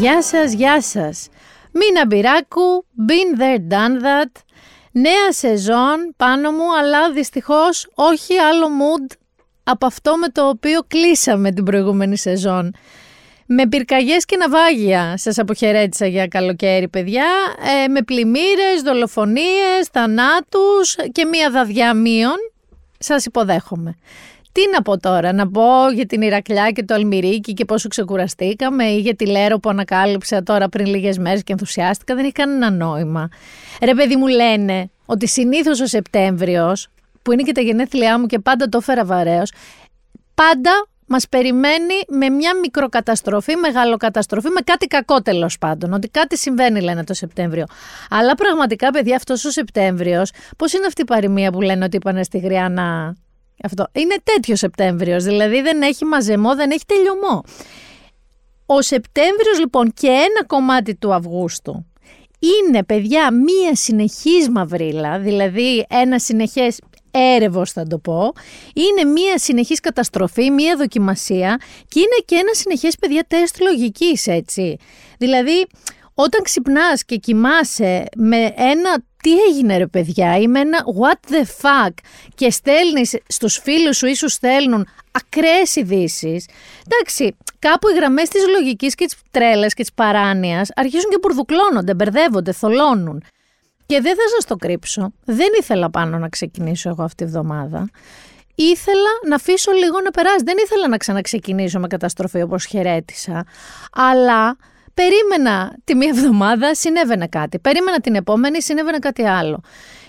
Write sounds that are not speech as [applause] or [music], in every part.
Γεια σας, γεια σας. Μίνα Μπυράκου, been there, done that. Νέα σεζόν πάνω μου, αλλά δυστυχώς όχι άλλο mood από αυτό με το οποίο κλείσαμε την προηγούμενη σεζόν. Με πυρκαγιές και ναυάγια σας αποχαιρέτησα για καλοκαίρι παιδιά, ε, με πλημμύρες, δολοφονίες, θανάτους και μία δαδιά μείων. Σας υποδέχομαι. Τι να πω τώρα, να πω για την Ηρακλιά και το Αλμυρίκι και πόσο ξεκουραστήκαμε ή για τη Λέρο που ανακάλυψα τώρα πριν λίγες μέρες και ενθουσιάστηκα, δεν έχει κανένα νόημα. Ρε παιδί μου λένε ότι συνήθως ο Σεπτέμβριος, που είναι και τα γενέθλιά μου και πάντα το έφερα βαρέως, πάντα μας περιμένει με μια μικροκαταστροφή, καταστροφή, με κάτι κακό τέλος πάντων. Ότι κάτι συμβαίνει, λένε το Σεπτέμβριο. Αλλά πραγματικά, παιδιά, αυτός ο Σεπτέμβριος, πώς είναι αυτή η παροιμία που λένε ότι είπαν στη Γριάννα αυτό. Είναι τέτοιο Σεπτέμβριος, δηλαδή δεν έχει μαζεμό, δεν έχει τελειωμό. Ο Σεπτέμβριος λοιπόν και ένα κομμάτι του Αυγούστου είναι παιδιά μία συνεχής μαυρίλα, δηλαδή ένα συνεχές έρευος θα το πω, είναι μία συνεχής καταστροφή, μία δοκιμασία και είναι και ένα συνεχές παιδιά τεστ λογικής έτσι. Δηλαδή όταν ξυπνάς και κοιμάσαι με ένα τι έγινε ρε παιδιά; Ή με ένα what the fuck και στέλνεις στους φίλους σου ή σου στέλνουν ακραίες ειδήσεις. εντάξει κάπου οι γραμμές της λογικής και της τρέλας και της παράνοιας αρχίζουν και μπουρδουκλώνονται, μπερδεύονται, θολώνουν. Και δεν θα σας το κρύψω, δεν ήθελα πάνω να ξεκινήσω εγώ αυτή τη βδομάδα. Ήθελα να αφήσω λίγο να περάσει. Δεν ήθελα να ξαναξεκινήσω με καταστροφή όπως χαιρέτησα. Αλλά περίμενα τη μία εβδομάδα, συνέβαινε κάτι. Περίμενα την επόμενη, συνέβαινε κάτι άλλο.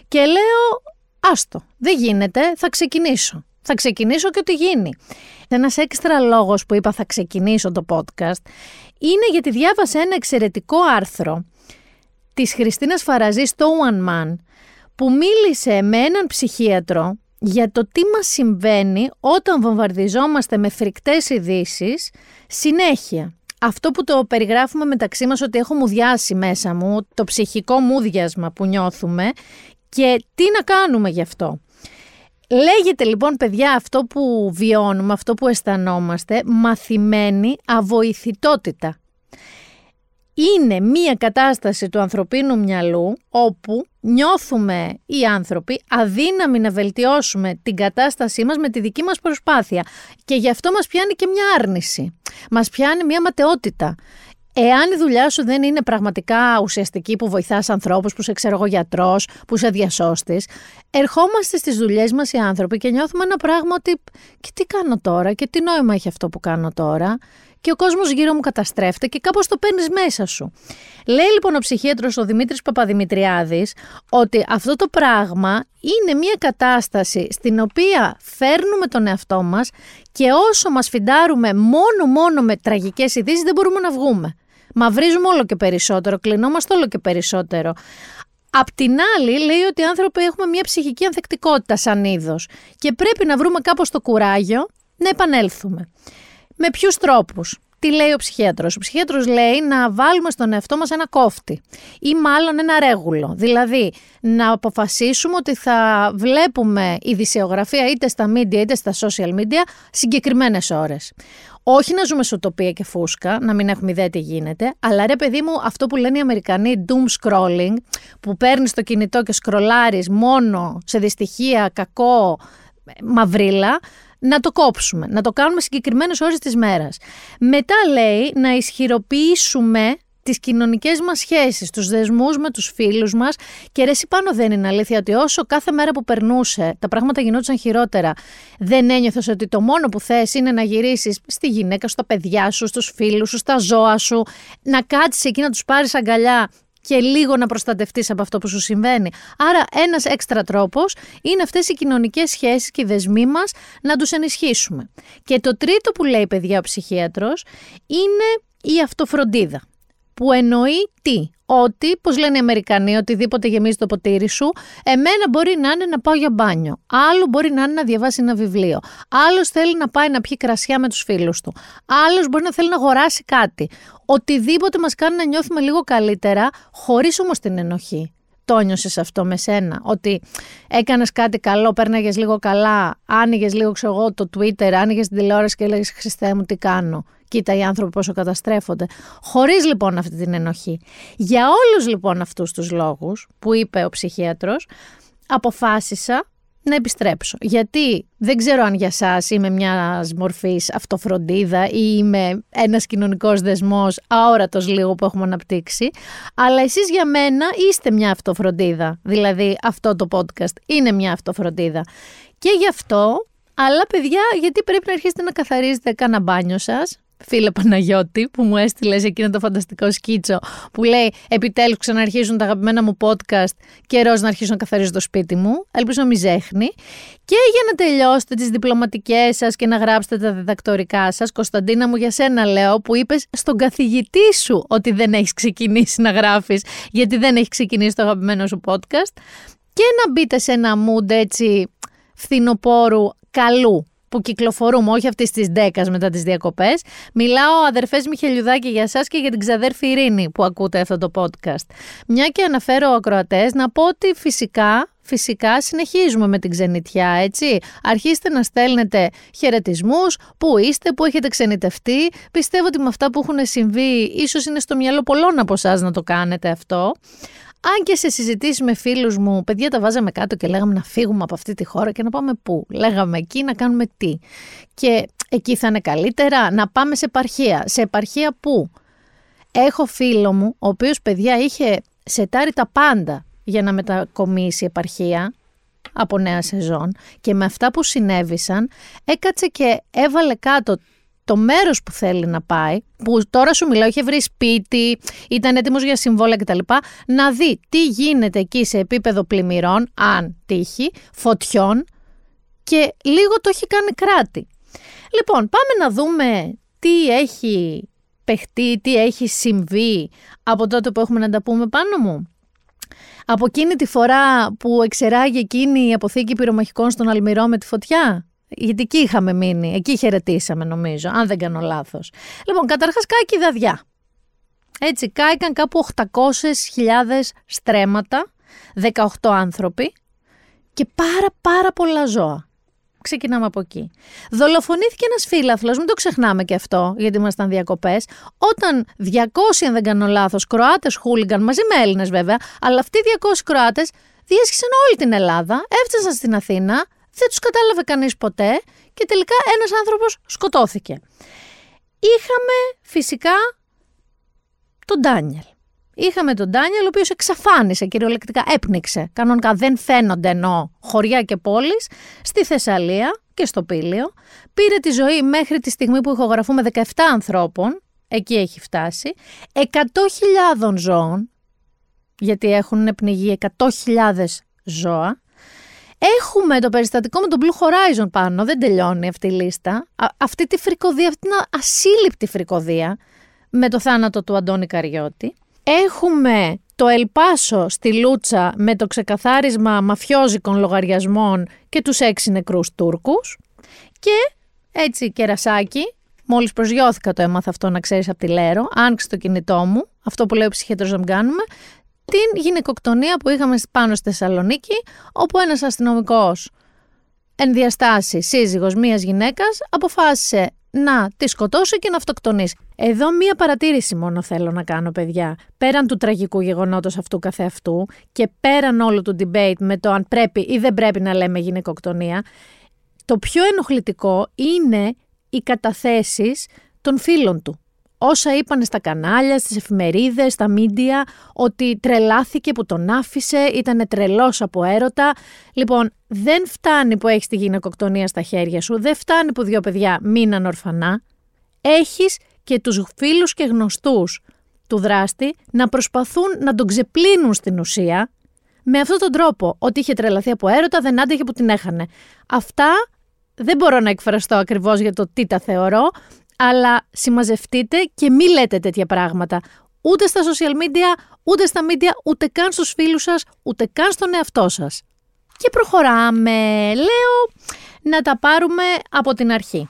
Και λέω, άστο, δεν γίνεται, θα ξεκινήσω. Θα ξεκινήσω και ό,τι γίνει. Ένας έξτρα λόγος που είπα θα ξεκινήσω το podcast είναι γιατί διάβασα ένα εξαιρετικό άρθρο της Χριστίνας Φαραζής στο One Man που μίλησε με έναν ψυχίατρο για το τι μας συμβαίνει όταν βομβαρδιζόμαστε με φρικτές ειδήσεις συνέχεια αυτό που το περιγράφουμε μεταξύ μας ότι έχω μουδιάσει μέσα μου, το ψυχικό μουδιασμα που νιώθουμε και τι να κάνουμε γι' αυτό. Λέγεται λοιπόν παιδιά αυτό που βιώνουμε, αυτό που αισθανόμαστε, μαθημένη αβοηθητότητα είναι μία κατάσταση του ανθρωπίνου μυαλού όπου νιώθουμε οι άνθρωποι αδύναμοι να βελτιώσουμε την κατάστασή μας με τη δική μας προσπάθεια. Και γι' αυτό μας πιάνει και μια άρνηση. Μας πιάνει μια ματαιότητα. Εάν η δουλειά σου δεν είναι πραγματικά ουσιαστική που βοηθάς ανθρώπους, που σε ξέρω εγώ γιατρός, που σε διασώστης, ερχόμαστε στις δουλειές μας οι άνθρωποι και νιώθουμε ένα πράγμα ότι και τι κάνω τώρα και τι νόημα έχει αυτό που κάνω τώρα; Και ο κόσμος γύρω μου καταστρέφεται και κάπως το παίρνεις μέσα σου. Λέει λοιπόν ο ψυχίατρος ο Δημήτρης Παπαδημητριάδης ότι αυτό το πράγμα είναι μια κατάσταση στην οποία φέρνουμε τον εαυτό μας και όσο μας φιντάρουμε μόνο μόνο με τραγικές ειδήσεις δεν μπορούμε να βγούμε. Μαυρίζουμε όλο και περισσότερο, κλεινόμαστε όλο και περισσότερο. Απ' την άλλη, λέει ότι οι άνθρωποι έχουμε μια ψυχική ανθεκτικότητα σαν είδος και πρέπει να βρούμε κάπως το κουράγιο να επανέλθουμε. Με ποιους τρόπους; Τι λέει ο ψυχίατρος; Ο ψυχίατρος λέει να βάλουμε στον εαυτό μας ένα κόφτη ή μάλλον ένα ρέγουλο. Δηλαδή να αποφασίσουμε ότι θα βλέπουμε ειδησιογραφία είτε στα media είτε στα social media συγκεκριμένες ώρες. Όχι να ζούμε σε utopia και φούσκα, να μην έχουμε ιδέα τι γίνεται, αλλά ρε παιδί μου, αυτό που λένε οι Αμερικανοί doom scrolling, που παίρνεις το κινητό και σκρολάρεις μόνο σε δυστυχία, κακό, μαυρίλα, να το κόψουμε, να το κάνουμε συγκεκριμένες ώρες της μέρας. Μετά λέει να ισχυροποιήσουμε τις κοινωνικές μας σχέσεις, τους δεσμούς με τους φίλους μας. Και ρε πάνω δεν είναι αλήθεια ότι όσο κάθε μέρα που περνούσε τα πράγματα γινόντουσαν χειρότερα δεν ένιωθες ότι το μόνο που θες είναι να γυρίσεις στη γυναίκα, στα παιδιά σου, στους φίλους σου, στα ζώα σου, να κάτσεις εκεί να τους πάρεις αγκαλιά και λίγο να προστατευτείς από αυτό που σου συμβαίνει. Άρα ένας έξτρα τρόπος είναι αυτές οι κοινωνικές σχέσεις και οι δεσμοί μας να τους ενισχύσουμε. Και το τρίτο που λέει παιδιά ο ψυχίατρος είναι η αυτοφροντίδα. Που εννοεί τι, ότι, πώς λένε οι Αμερικανοί, οτιδήποτε γεμίζει το ποτήρι σου, εμένα μπορεί να είναι να πάω για μπάνιο. Άλλο μπορεί να είναι να διαβάσει ένα βιβλίο. Άλλος θέλει να πάει να πιει κρασιά με τους φίλους του. Άλλος μπορεί να θέλει να αγοράσει κάτι. Οτιδήποτε μας κάνει να νιώθουμε λίγο καλύτερα, χωρίς όμως την ενοχή. Το νιώσες αυτό με σένα. Ότι έκανες κάτι καλό, πέρναγες λίγο καλά, άνοιγες λίγο ξέρω εγώ, το Twitter, άνοιγες την τηλεόραση και έλεγες Χριστέ μου, τι κάνω. Κοίτα οι άνθρωποι πόσο καταστρέφονται. Χωρίς λοιπόν αυτή την ενοχή. Για όλους λοιπόν αυτούς τους λόγους που είπε ο ψυχίατρος, αποφάσισα να επιστρέψω. Γιατί δεν ξέρω αν για σας είμαι μιας μορφής αυτοφροντίδα ή είμαι ένας κοινωνικός δεσμός αόρατος λίγο που έχουμε αναπτύξει, αλλά εσείς για μένα είστε μια αυτοφροντίδα. Δηλαδή αυτό το podcast είναι μια αυτοφροντίδα. Και γι' αυτό, αλλά παιδιά, γιατί πρέπει να αρχίσετε να καθαρίζετε κάνα μπάνιο σας, φίλε Παναγιώτη που μου έστειλε σε εκείνο το φανταστικό σκίτσο που λέει επιτέλους ξαναρχίζουν τα αγαπημένα μου podcast καιρό να αρχίσω να καθαρίζω το σπίτι μου ελπίζω να μην ζέχνει. Και για να τελειώσετε τις διπλωματικές σας και να γράψετε τα διδακτορικά σας Κωνσταντίνα μου για σένα λέω που είπες στον καθηγητή σου ότι δεν έχεις ξεκινήσει να γράφεις γιατί δεν έχει ξεκινήσει το αγαπημένο σου podcast και να μπείτε σε ένα mood έτσι φθινοπόρου καλού που κυκλοφορούμε, όχι αυτής της 10 μετά τις διακοπές. Μιλάω, αδερφές Μιχελιουδάκη, για εσάς και για την ξαδέρφη Ειρήνη που ακούτε αυτό το podcast. Μια και αναφέρω ακροατές, να πω ότι φυσικά Φυσικά συνεχίζουμε με την ξενιτιά, έτσι. Αρχίστε να στέλνετε χαιρετισμούς, πού είστε, πού έχετε ξενιτευτεί. Πιστεύω ότι με αυτά που έχουν συμβεί, ίσως είναι στο μυαλό πολλών από εσάς να το κάνετε αυτό. Αν και σε συζητήσεις με φίλους μου, παιδιά τα βάζαμε κάτω και λέγαμε να φύγουμε από αυτή τη χώρα και να πάμε πού; Λέγαμε εκεί να κάνουμε τι. Και εκεί θα είναι καλύτερα να πάμε σε επαρχία. Σε επαρχία πού; Έχω φίλο μου, ο οποίος παιδιά είχε σετάρει τα πάντα για να μετακομίσει επαρχία από νέα σεζόν και με αυτά που συνέβησαν έκατσε και έβαλε κάτω το μέρος που θέλει να πάει, που τώρα σου μιλάω, είχε βρει σπίτι, ήταν έτοιμος για συμβόλαια κτλ. Να δει τι γίνεται εκεί σε επίπεδο πλημμυρών, αν τύχει, φωτιών και λίγο το έχει κάνει κράτη. Λοιπόν, πάμε να δούμε τι έχει παιχτεί, τι έχει συμβεί από τότε που έχουμε να τα πούμε πάνω μου. Από εκείνη τη φορά που εξεράγει εκείνη η αποθήκη πυρομαχικών στον Αλμυρό με τη φωτιά; Γιατί εκεί είχαμε μείνει, εκεί χαιρετήσαμε νομίζω, αν δεν κάνω λάθος. Λοιπόν, καταρχάς κάηκε η δαδιά. Έτσι, κάηκαν κάπου 800.000 στρέμματα, 18 άνθρωποι και πάρα πάρα πολλά ζώα. Ξεκινάμε από εκεί. Δολοφονήθηκε ένας φίλαθλος, μην το ξεχνάμε και αυτό, γιατί ήμασταν διακοπές, όταν 200, αν δεν κάνω λάθος, Κροάτες χούλιγκαν, μαζί με Έλληνες βέβαια, αλλά αυτοί οι 200 Κροάτες διέσχισαν όλη την Ελλάδα, έφτασαν στην Αθήνα, δεν τους κατάλαβε κανείς ποτέ και τελικά ένας άνθρωπος σκοτώθηκε. Είχαμε φυσικά τον Ντάνιελ. Είχαμε τον Ντάνιελ, ο οποίος εξαφάνισε, κυριολεκτικά έπνιξε. Κανονικά δεν φαίνονται ενώ χωριά και πόλεις, στη Θεσσαλία και στο Πήλιο. Πήρε τη ζωή μέχρι τη στιγμή που ηχογραφούμε 17 ανθρώπων, εκεί έχει φτάσει, 100.000 ζώων, γιατί έχουν πνιγεί 100.000 ζώα, Έχουμε το περιστατικό με τον Blue Horizon πάνω, δεν τελειώνει αυτή η λίστα. αυτή τη φρικοδία, αυτή την ασύλληπτη φρικοδία με το θάνατο του Αντώνη Καριώτη. Έχουμε το Ελπάσο στη Λούτσα με το ξεκαθάρισμα μαφιόζικων λογαριασμών και τους έξι νεκρούς Τούρκους. Και έτσι κερασάκι, μόλις προσγειώθηκα το έμαθα αυτό να ξέρεις από τη Λέρο, άνοιξε το κινητό μου, αυτό που λέει ο ψυχέτρος να κάνουμε, την γυναικοκτονία που είχαμε πάνω στη Θεσσαλονίκη, όπου ένας αστυνομικός εν διαστάσει σύζυγος μίας γυναίκας αποφάσισε να τη σκοτώσει και να αυτοκτονήσει. Εδώ μία παρατήρηση μόνο θέλω να κάνω παιδιά. Πέραν του τραγικού γεγονότος αυτού καθεαυτού και πέραν όλου του debate με το αν πρέπει ή δεν πρέπει να λέμε γυναικοκτονία, το πιο ενοχλητικό είναι οι καταθέσεις των φίλων του όσα είπαν στα κανάλια, στις εφημερίδες, στα μίντια, ότι τρελάθηκε που τον άφησε, ήταν τρελός από έρωτα. Λοιπόν, δεν φτάνει που έχεις τη γυναικοκτονία στα χέρια σου, δεν φτάνει που δύο παιδιά μείναν ορφανά. Έχεις και τους φίλους και γνωστούς του δράστη να προσπαθούν να τον ξεπλύνουν στην ουσία με αυτόν τον τρόπο. Ότι είχε τρελαθεί από έρωτα, δεν άντεχε που την έχανε. Αυτά δεν μπορώ να εκφραστώ ακριβώς για το τι τα θεωρώ αλλά συμμαζευτείτε και μη λέτε τέτοια πράγματα. Ούτε στα social media, ούτε στα media, ούτε καν στους φίλους σας, ούτε καν στον εαυτό σας. Και προχωράμε. Λέω να τα πάρουμε από την αρχή.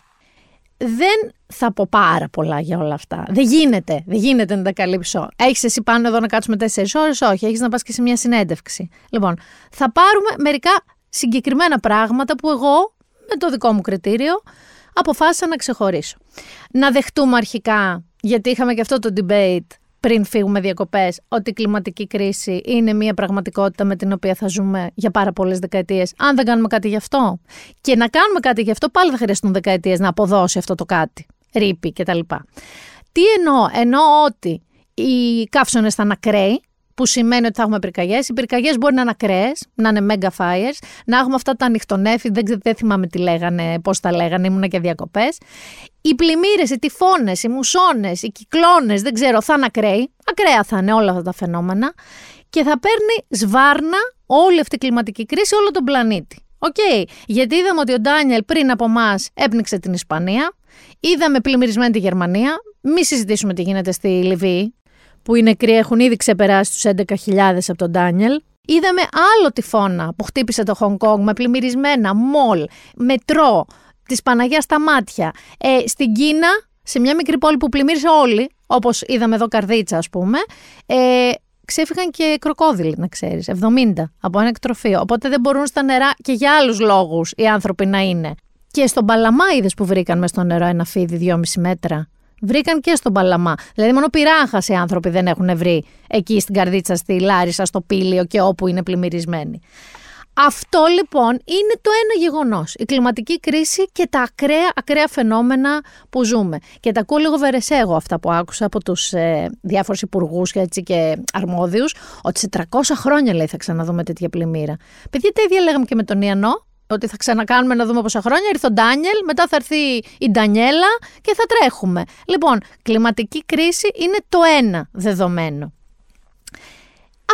Δεν θα πω πάρα πολλά για όλα αυτά. Δεν γίνεται. Δεν γίνεται να τα καλύψω. Έχεις εσύ πάνω εδώ να κάτσουμε τέσσερις ώρες; Όχι, έχεις να πας και σε μια συνέντευξη. Λοιπόν, θα πάρουμε μερικά συγκεκριμένα πράγματα που εγώ, με το δικό μου κριτήριο, αποφάσισα να ξεχωρίσω. Να δεχτούμε αρχικά, γιατί είχαμε και αυτό το debate πριν φύγουμε διακοπές, ότι η κλιματική κρίση είναι μια πραγματικότητα με την οποία θα ζούμε για πάρα πολλές δεκαετίες, αν δεν κάνουμε κάτι γι' αυτό. Και να κάνουμε κάτι γι' αυτό, πάλι θα χρειαστούν δεκαετίες να αποδώσει αυτό το κάτι. Ρήπη κτλ. Τι εννοώ, εννοώ ότι οι καύσονες θα είναι ακραίοι, που σημαίνει ότι θα έχουμε πυρκαγιές. Οι πυρκαγιές μπορεί να είναι ακραίες, να είναι mega fires, να έχουμε αυτά τα ανοιχτονέφη, δεν, δεν θυμάμαι τι λέγανε, πώς τα λέγανε, ήμουν και διακοπές. Οι πλημμύρες, οι τυφώνες, οι μουσώνες, οι κυκλώνες, δεν ξέρω, θα είναι ακραίοι. Ακραία θα είναι όλα αυτά τα φαινόμενα. Και θα παίρνει σβάρνα όλη αυτή η κλιματική κρίση, όλο τον πλανήτη. OK, okay. γιατί είδαμε ότι ο Ντάνιελ πριν από εμάς έπνιξε την Ισπανία, είδαμε πλημμυρισμένη τη Γερμανία, μη συζητήσουμε τι γίνεται στη Λιβύη, που οι νεκροί έχουν ήδη ξεπεράσει τους 11.000 από τον Ντάνιελ. Είδαμε άλλο τυφώνα που χτύπησε το Χονγκ Κόνγκ με πλημμυρισμένα μολ, μετρό, τη Παναγία στα μάτια. Ε, στην Κίνα, σε μια μικρή πόλη που πλημμύρισε όλοι, όπως είδαμε εδώ Καρδίτσα ας πούμε, ε, ξέφυγαν και κροκόδιλοι, να ξέρεις, 70 από ένα εκτροφείο. Οπότε δεν μπορούν στα νερά και για άλλους λόγους οι άνθρωποι να είναι. Και στον Παλαμά που βρήκαν μες στο νερό ένα φίδι 2,5 μέτρα. Βρήκαν και στον Παλαμά. Δηλαδή, μόνο πειράχα οι άνθρωποι δεν έχουν βρει εκεί στην Καρδίτσα, στη Λάρισα, στο Πήλιο και όπου είναι πλημμυρισμένοι. Αυτό λοιπόν είναι το ένα γεγονός. Η κλιματική κρίση και τα ακραία, ακραία φαινόμενα που ζούμε. Και τα ακούω λίγο βερεσέγω αυτά που άκουσα από τους ε, διάφορους υπουργούς και, και αρμόδιους, ότι σε 300 χρόνια λέει θα ξαναδούμε τέτοια πλημμύρα. Παιδιά, τα ίδια λέγαμε και με τον Ιαννό, ότι θα ξανακάνουμε να δούμε πόσα χρόνια. Ήρθε ο Ντάνιελ, μετά θα έρθει η Ντανιέλα και θα τρέχουμε. Λοιπόν, κλιματική κρίση είναι το ένα δεδομένο.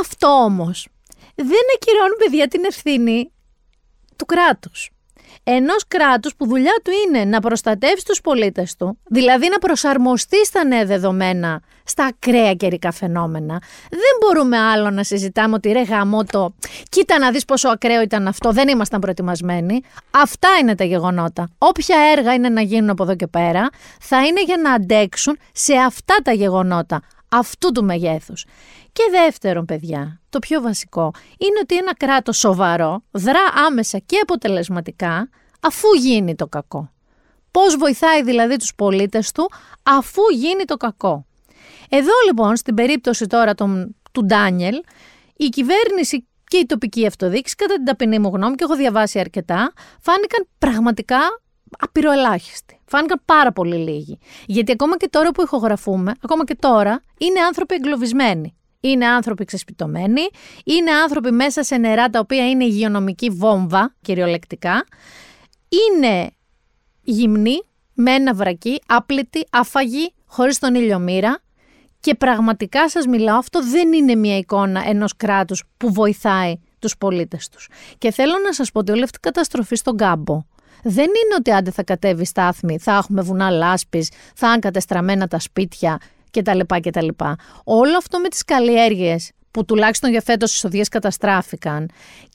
Αυτό όμως δεν ακυρώνει παιδιά την ευθύνη του κράτους ενός κράτους που δουλειά του είναι να προστατεύσει τους πολίτες του, δηλαδή να προσαρμοστεί στα νέα δεδομένα, στα ακραία καιρικά φαινόμενα. Δεν μπορούμε άλλο να συζητάμε ότι ρε γαμό το, κοίτα να δεις πόσο ακραίο ήταν αυτό, δεν ήμασταν προετοιμασμένοι. Αυτά είναι τα γεγονότα. Όποια έργα είναι να γίνουν από εδώ και πέρα, θα είναι για να αντέξουν σε αυτά τα γεγονότα αυτού του μεγέθους. Και δεύτερον, παιδιά, το πιο βασικό είναι ότι ένα κράτος σοβαρό δρά άμεσα και αποτελεσματικά αφού γίνει το κακό. Πώς βοηθάει δηλαδή τους πολίτες του αφού γίνει το κακό. Εδώ λοιπόν στην περίπτωση τώρα των, του Ντάνιελ η κυβέρνηση και η τοπική αυτοδίκηση κατά την ταπεινή μου γνώμη και έχω διαβάσει αρκετά φάνηκαν πραγματικά απειροελάχιστοι. Φάνηκαν πάρα πολύ λίγοι. Γιατί ακόμα και τώρα που ηχογραφούμε, ακόμα και τώρα, είναι άνθρωποι εγκλωβισμένοι. Είναι άνθρωποι ξεσπιτωμένοι, είναι άνθρωποι μέσα σε νερά τα οποία είναι υγειονομική βόμβα, κυριολεκτικά. Είναι γυμνοί, με ένα βρακί, άπλητοι, άφαγοι, χωρίς τον ήλιο μοίρα. Και πραγματικά σας μιλάω, αυτό δεν είναι μια εικόνα ενός κράτους που βοηθάει τους πολίτες τους. Και θέλω να σας πω ότι όλη αυτή η καταστροφή στον κάμπο δεν είναι ότι άντε θα κατέβει στάθμη, θα έχουμε βουνά λάσπης, θα είναι κατεστραμμένα τα σπίτια κτλ. κτλ. Όλο αυτό με τις καλλιέργειες που τουλάχιστον για φέτος οι σοδιές καταστράφηκαν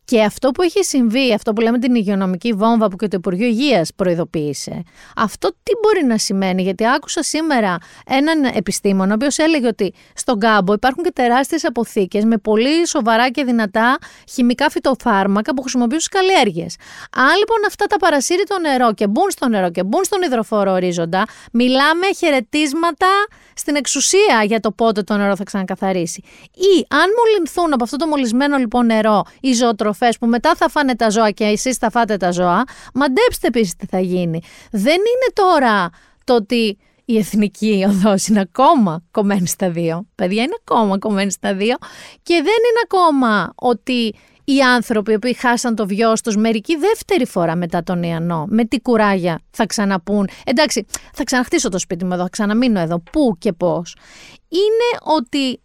και αυτό που έχει συμβεί, αυτό που λέμε την υγειονομική βόμβα που και το Υπουργείο Υγείας προειδοποίησε, αυτό τι μπορεί να σημαίνει, γιατί άκουσα σήμερα έναν επιστήμονα, ο οποίος έλεγε ότι στον κάμπο υπάρχουν και τεράστιες αποθήκες με πολύ σοβαρά και δυνατά χημικά φυτοφάρμακα που χρησιμοποιούν στις καλλιέργειες. Αν λοιπόν αυτά τα παρασύρει το νερό και μπουν στο νερό και μπουν στον υδροφόρο ορίζοντα, μιλάμε χαιρετίσματα στην εξουσία για το πότε το νερό θα ξανακαθαρίσει. Ή αν μολυνθούν από αυτό το μολυσμένο λοιπόν νερό οι ζωοτροφέ που μετά θα φάνε τα ζώα και εσείς θα φάτε τα ζώα, μαντέψτε επίσης τι θα γίνει. Δεν είναι τώρα το ότι η εθνική οδός είναι ακόμα κομμένη στα δύο. Παιδιά είναι ακόμα κομμένη στα δύο. Και δεν είναι ακόμα ότι οι άνθρωποι που χάσαν το βιός τους μερική δεύτερη φορά μετά τον Ιαννό, με τι κουράγια θα ξαναπούν. Εντάξει, θα ξαναχτίσω το σπίτι μου εδώ, θα ξαναμείνω εδώ. Πού και πώς. Είναι ότι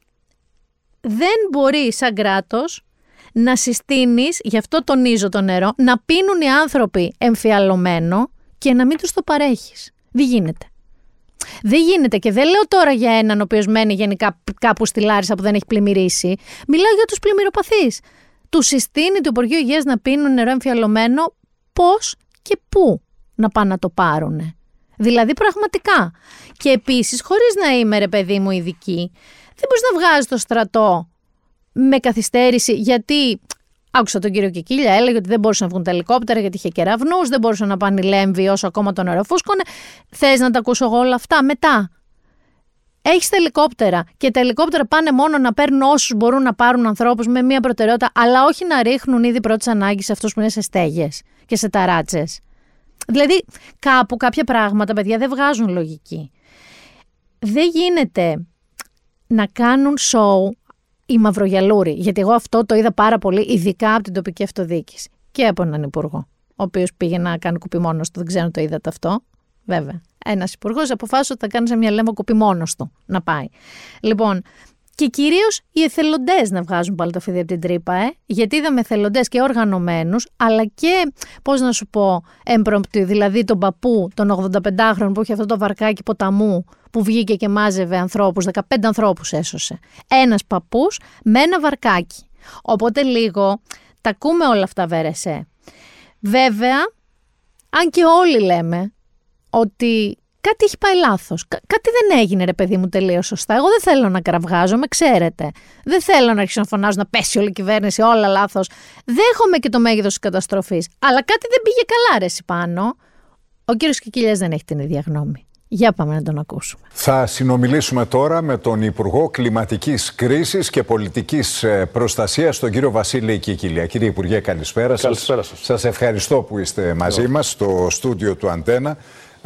δεν μπορεί σαν κράτος να συστήνεις, γι' αυτό τονίζω το νερό, να πίνουν οι άνθρωποι εμφιαλωμένο και να μην τους το παρέχεις. Δεν γίνεται. Δεν γίνεται και δεν λέω τώρα για έναν ο οποίος μένει γενικά κάπου στη Λάρισα που δεν έχει πλημμυρίσει. Μιλάω για τους πλημμυροπαθείς. Τους συστήνει το Υπουργείο Υγείας να πίνουν νερό εμφιαλωμένο πώς και πού να πάνε να το πάρουν. Δηλαδή πραγματικά. Και επίσης, χωρίς να είμαι ρε παιδί μου ειδική, δεν μπορείς να βγάζεις το στρατό με καθυστέρηση γιατί Άκουσα τον κύριο Κικίλια, έλεγε ότι δεν μπορούσαν να βγουν τα ελικόπτερα γιατί είχε κεραυνούς, δεν μπορούσαν να πάνε λέμβοι όσο ακόμα τον αεροφούσκωνε. Θες να τα ακούσω εγώ όλα αυτά μετά; Έχεις τα ελικόπτερα και τα ελικόπτερα πάνε μόνο να παίρνουν όσους μπορούν να πάρουν ανθρώπους με μία προτεραιότητα, αλλά όχι να ρίχνουν ήδη πρώτης ανάγκης σε αυτούς που είναι σε στέγες και σε ταράτσες. Δηλαδή, κάπου κάποια πράγματα, παιδιά, δεν βγάζουν λογική. Δεν γίνεται να κάνουν σοου οι μαυρογιαλούροι. Γιατί εγώ αυτό το είδα πάρα πολύ, ειδικά από την τοπική αυτοδιοίκηση και από έναν υπουργό, ο οποίος πήγε να κάνει κουπί μόνος του. Δεν ξέρω αν το είδατε αυτό. Βέβαια. Ένας υπουργός αποφάσισε ότι θα κάνει σε μια λέμμα κουπί μόνος του να πάει. Λοιπόν, και κυρίως οι εθελοντές να βγάζουν πάλι το φίδι από την τρύπα, ε; γιατί είδαμε εθελοντές και οργανωμένους, αλλά και, πώς να σου πω, έμπρομπτοι, δηλαδή τον παππού, τον 85χρονο που είχε αυτό το βαρκάκι ποταμού, που βγήκε και μάζευε ανθρώπους, 15 ανθρώπους έσωσε. Ένας παππούς με ένα βαρκάκι. Οπότε λίγο τα ακούμε όλα αυτά, Βέρεσέ. Βέβαια, αν και όλοι λέμε ότι κάτι έχει πάει λάθος. κάτι δεν έγινε, ρε παιδί μου, τελείως σωστά. Εγώ δεν θέλω να κραυγάζομαι, ξέρετε. Δεν θέλω να αρχίσω να φωνάζω να πέσει όλη η κυβέρνηση, όλα λάθος. Δέχομαι και το μέγεθος της καταστροφής. Αλλά κάτι δεν πήγε καλά, ρε πάνω. Ο κύριος Κικίλιας δεν έχει την ίδια γνώμη. Για πάμε να τον ακούσουμε. Θα συνομιλήσουμε τώρα με τον Υπουργό Κλιματικής Κρίσης και Πολιτικής ε, Προστασίας, τον κύριο Βασίλη Κικίλια. Κύριε Υπουργέ, καλησπέρα, καλησπέρα σας. Σας ευχαριστώ που είστε μαζί μας στο στούντιο του Αντένα.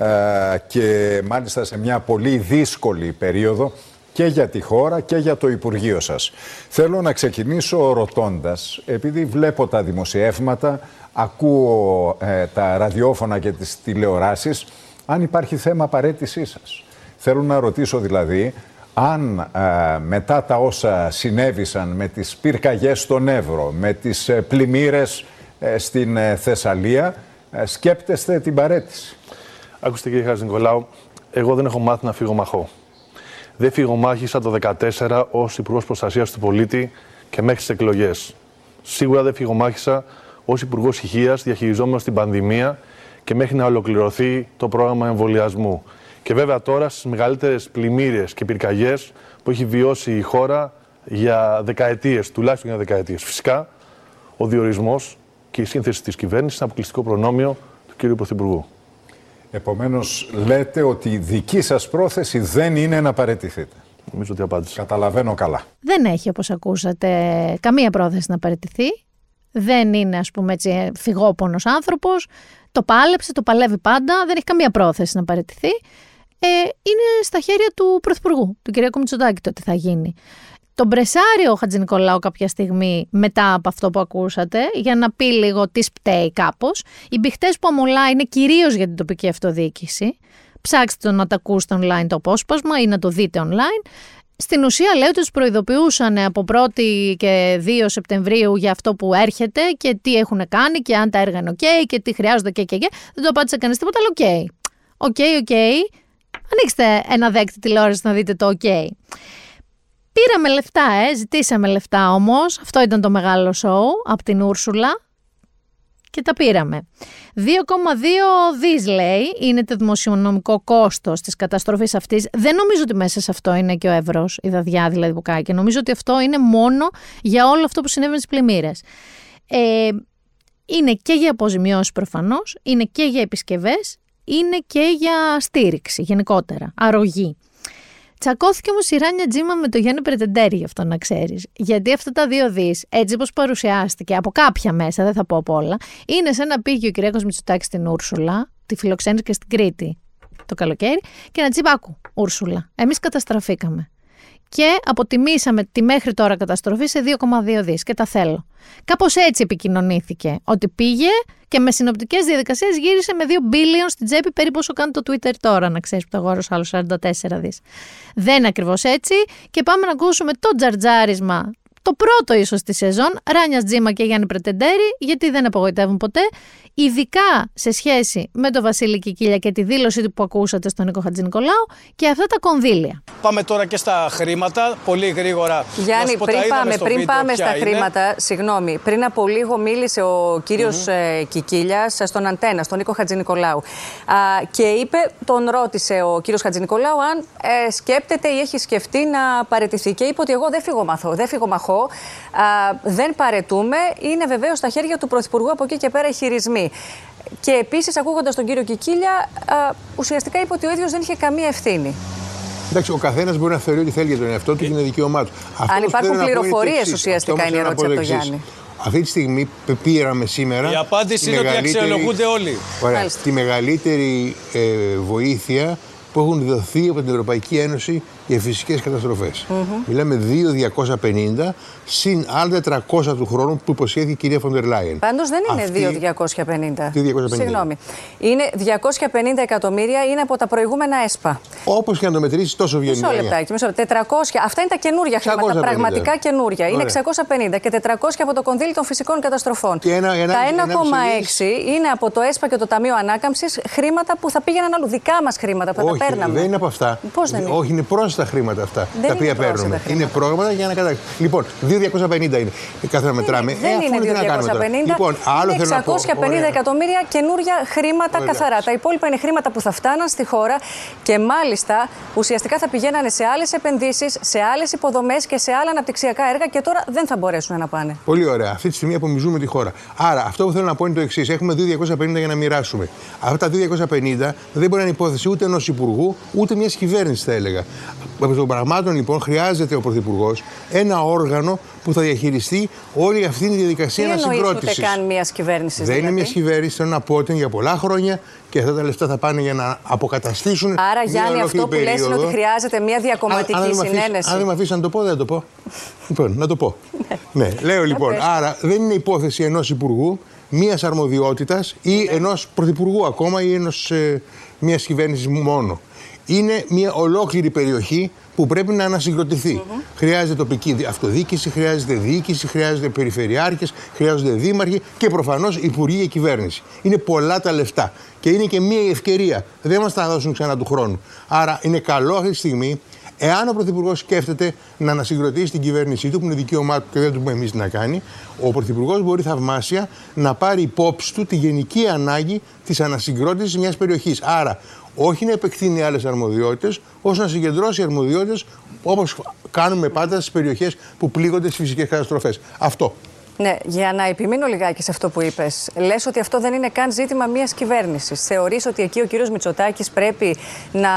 Ε, και μάλιστα σε μια πολύ δύσκολη περίοδο και για τη χώρα και για το Υπουργείο σας. Θέλω να ξεκινήσω ρωτώντας, επειδή βλέπω τα δημοσιεύματα, ακούω ε, τα ραδιόφωνα και τις τηλεοράσεις, αν υπάρχει θέμα παρέτησής σας. Θέλω να ρωτήσω δηλαδή, αν ε, μετά τα όσα συνέβησαν με τις πυρκαγιές στον Εύρο, με τις πλημμύρες στην Θεσσαλία, σκέπτεστε την παρέτηση; Άκουστε κύριε Χάζη Νικολάου, εγώ δεν έχω μάθει να φύγω μαχώ. Δεν φύγω μάχησα το 2014 ως Υπουργός Προστασίας του Πολίτη και μέχρι τις εκλογές. Σίγουρα δεν φύγω μάχησα ως Υπουργός Υγεία διαχειριζόμενος την πανδημία και μέχρι να ολοκληρωθεί το πρόγραμμα εμβολιασμού. Και βέβαια τώρα στις μεγαλύτερες πλημμύρε και πυρκαγιές που έχει βιώσει η χώρα για δεκαετίες, τουλάχιστον για δεκαετίες. Φυσικά, ο διορισμός και η σύνθεση της κυβέρνησης είναι αποκλειστικό προνόμιο του κ. Πρωθυπουργού. Επομένως, λέτε ότι η δική σας πρόθεση δεν είναι να παραιτηθείτε. Νομίζω ότι απάντησα. Καταλαβαίνω καλά. Δεν έχει, όπως ακούσατε, καμία πρόθεση να παραιτηθεί. Δεν είναι, ας πούμε, έτσι, φυγόπονος άνθρωπος. Το πάλεψε, το παλεύει πάντα. Δεν έχει καμία πρόθεση να παραιτηθεί. Ε, είναι στα χέρια του Πρωθυπουργού, του κ. Μητσοτάκη, το τι θα γίνει τον μπρεσάρει ο Χατζη Νικολάου κάποια στιγμή μετά από αυτό που ακούσατε για να πει λίγο τι πταίει κάπως. Οι μπηχτές που αμολά είναι κυρίως για την τοπική αυτοδιοίκηση. Ψάξτε το να τα ακούσετε online το απόσπασμα ή να το δείτε online. Στην ουσία λέει ότι τους προειδοποιούσαν από 1η και 2 Σεπτεμβρίου για αυτό που έρχεται και τι έχουν κάνει και αν τα έργα είναι OK και τι χρειάζονται και και και. Δεν το απάντησε κανείς τίποτα, αλλά OK. OK, OK. Ανοίξτε ένα δέκτη τηλεόραση να δείτε το OK. Πήραμε λεφτά, ε, ζητήσαμε λεφτά όμως, αυτό ήταν το μεγάλο σοου από την Ούρσουλα και τα πήραμε. 2,2 δις λέει είναι το δημοσιονομικό κόστος της καταστροφής αυτής. Δεν νομίζω ότι μέσα σε αυτό είναι και ο Εύρος, η δαδιά δηλαδή που κάνει. Νομίζω ότι αυτό είναι μόνο για όλο αυτό που συνέβη στις πλημμύρες. Ε, είναι και για αποζημιώσεις προφανώς, είναι και για επισκευές, είναι και για στήριξη γενικότερα, αρρωγή. Τσακώθηκε όμως η Ράνια Τζίμα με το Γιάννη Πρετεντέρη, γι' αυτό να ξέρεις. Γιατί αυτά τα δύο δι, έτσι όπως παρουσιάστηκε από κάποια μέσα, δεν θα πω από όλα, είναι σαν να πήγε ο Κυριακό Μητσουτάκη στην Ούρσουλα, τη φιλοξένησε και στην Κρήτη το καλοκαίρι, και να τσιμπάκου, Ούρσουλα. Εμείς καταστραφήκαμε και αποτιμήσαμε τη μέχρι τώρα καταστροφή σε 2,2 δις και τα θέλω. Κάπως έτσι επικοινωνήθηκε, ότι πήγε και με συνοπτικές διαδικασίες γύρισε με 2 billion στην τσέπη περίπου όσο κάνει το Twitter τώρα, να ξέρεις που το αγόρασε άλλος 44 δις. Δεν είναι ακριβώς έτσι και πάμε να ακούσουμε το τζαρτζάρισμα το πρώτο ίσως της σεζόν, Ράνιας Τζίμα και Γιάννη Πρετεντέρη, γιατί δεν απογοητεύουν ποτέ, ειδικά σε σχέση με τον Βασίλη Κικίλια και τη δήλωσή του που ακούσατε στον Νίκο Χατζη Νικολάου και αυτά τα κονδύλια. Πάμε τώρα και στα χρήματα, πολύ γρήγορα. Γιάννη, πριν πάμε, πριν πάμε στα είναι. χρήματα, συγγνώμη, πριν από λίγο μίλησε ο κύριος mm-hmm. Κικίλια στον Αντένα, στον Νίκο Χατζη Νικολάου. και είπε, τον ρώτησε ο κύριος Χατζη Νικολάου αν ε, σκέπτεται ή έχει σκεφτεί να παραιτηθεί. Και είπε ότι εγώ δεν φύγω μαθώ, δεν φύγω μαχώ σύμμαχο. δεν παρετούμε. Είναι βεβαίως στα χέρια του Πρωθυπουργού από εκεί και πέρα οι χειρισμοί. Και επίσης, ακούγοντας τον κύριο Κικίλια, ουσιαστικά είπε ότι ο ίδιος δεν είχε καμία ευθύνη. Εντάξει, ο καθένας μπορεί να θεωρεί ότι θέλει για τον εαυτό του και είναι δικαίωμά του. Αν υπάρχουν πληροφορίες, ουσιαστικά είναι η ερώτηση από τον Γιάννη. Αυτή τη στιγμή πήραμε σήμερα. Η απάντηση είναι ότι αξιολογούνται όλοι. Ωραία, τη μεγαλύτερη ε, βοήθεια που έχουν δοθεί από την Ευρωπαϊκή Ένωση για φυσικές καταστροφές. Mm-hmm. Μιλάμε 2.250 συν άλλα 400 του χρόνου που υποσχέθηκε η κυρία Φοντερ Λάιεν. Πάντως δεν είναι Αυτή... 2.250. 2.250. Συγγνώμη. Είναι 250 εκατομμύρια είναι από τα προηγούμενα ΕΣΠΑ. Όπως και να το μετρήσει, τόσο βγαίνει. Μισό λεπτάκι. Μισό 400. Αυτά είναι τα καινούργια χρήματα. Πραγματικά καινούργια. Είναι 650 και 400 από το κονδύλι των φυσικών καταστροφών. Και ένα, ένα, τα 1,6 είναι από το ΕΣΠΑ και το Ταμείο Ανάκαμψης χρήματα που θα πήγαιναν αλλού. Δικά μας χρήματα που θα τα παίρναμε. Δεν είναι από αυτά. Πώς δεν είναι; Όχι, είναι πρόσθετα χρήματα αυτά δεν τα οποία παίρνουμε. Είναι πρόγραμματα για να καταλάβει. Λοιπόν, 2.250 είναι. Κάθε να μετράμε. Δεν ε, είναι 250. Λοιπόν, άλλο είναι 650 εκατομμύρια καινούργια χρήματα Ωραία. καθαρά. Τα υπόλοιπα είναι χρήματα που θα φτάναν στη χώρα και μάλιστα ουσιαστικά θα πηγαίνανε σε άλλες επενδύσεις, σε άλλες υποδομές και σε άλλα αναπτυξιακά έργα και τώρα δεν θα μπορέσουν να πάνε. Πολύ ωραία. Αυτή τη στιγμή απομυζούμε τη χώρα. Άρα αυτό που θέλω να πω είναι το εξής. Έχουμε 2.250 για να μοιράσουμε. Αυτά τα 2.250 δεν μπορεί να είναι υπόθεση ούτε ενός υπουργού ούτε μιας κυβέρνησης, θα έλεγα. Από των πραγμάτων λοιπόν χρειάζεται ο Πρωθυπουργός ένα όργανο που θα διαχειριστεί όλη αυτή τη διαδικασία ανασυγκρότησης. Δεν καν μιας κυβέρνησης. Δεν δηλαδή; είναι μιας κυβέρνησης, θέλω να πω ότι είναι για πολλά χρόνια και αυτά τα λεφτά θα πάνε για να αποκαταστήσουν. Άρα, Γιάννη, αυτό που λες είναι ότι χρειάζεται μια διακομματική αν, αν συνένεση. Αν δεν με αφήσεις να το πω, δεν το πω. λοιπόν, να το πω. ναι, λέω λοιπόν, άρα δεν είναι υπόθεση ενός υπουργού, μιας αρμοδιότητας ή ενός πρωθυπουργού ακόμα ή ενός ε, μιας κυβέρνησης μόνο είναι μια ολόκληρη περιοχή που πρέπει να ανασυγκροτηθεί. Mm-hmm. Χρειάζεται τοπική αυτοδιοίκηση, χρειάζεται διοίκηση, χρειάζεται περιφερειάρχες, χρειάζονται δήμαρχοι και προφανώς υπουργοί και κυβέρνηση. Είναι πολλά τα λεφτά. Και είναι και μια ευκαιρία. Δεν μας τα δώσουν ξανά του χρόνου. Άρα είναι καλό αυτή τη στιγμή, εάν ο Πρωθυπουργός σκέφτεται να ανασυγκροτήσει την κυβέρνησή του, που είναι δικαίωμά του και δεν του πούμε εμείς να κάνει, ο Πρωθυπουργός μπορεί θαυμάσια να πάρει υπόψη του τη γενική ανάγκη της ανασυγκρότησης μιας περιοχής. Άρα όχι να επεκτείνει άλλες αρμοδιότητες, ώστε να συγκεντρώσει αρμοδιότητες όπως κάνουμε πάντα στις περιοχές που πλήγονται στις φυσικές καταστροφές. Αυτό. Ναι, για να επιμείνω λιγάκι σε αυτό που είπες, λες ότι αυτό δεν είναι καν ζήτημα μιας κυβέρνησης. Θεωρείς ότι εκεί ο κύριος Μητσοτάκης πρέπει να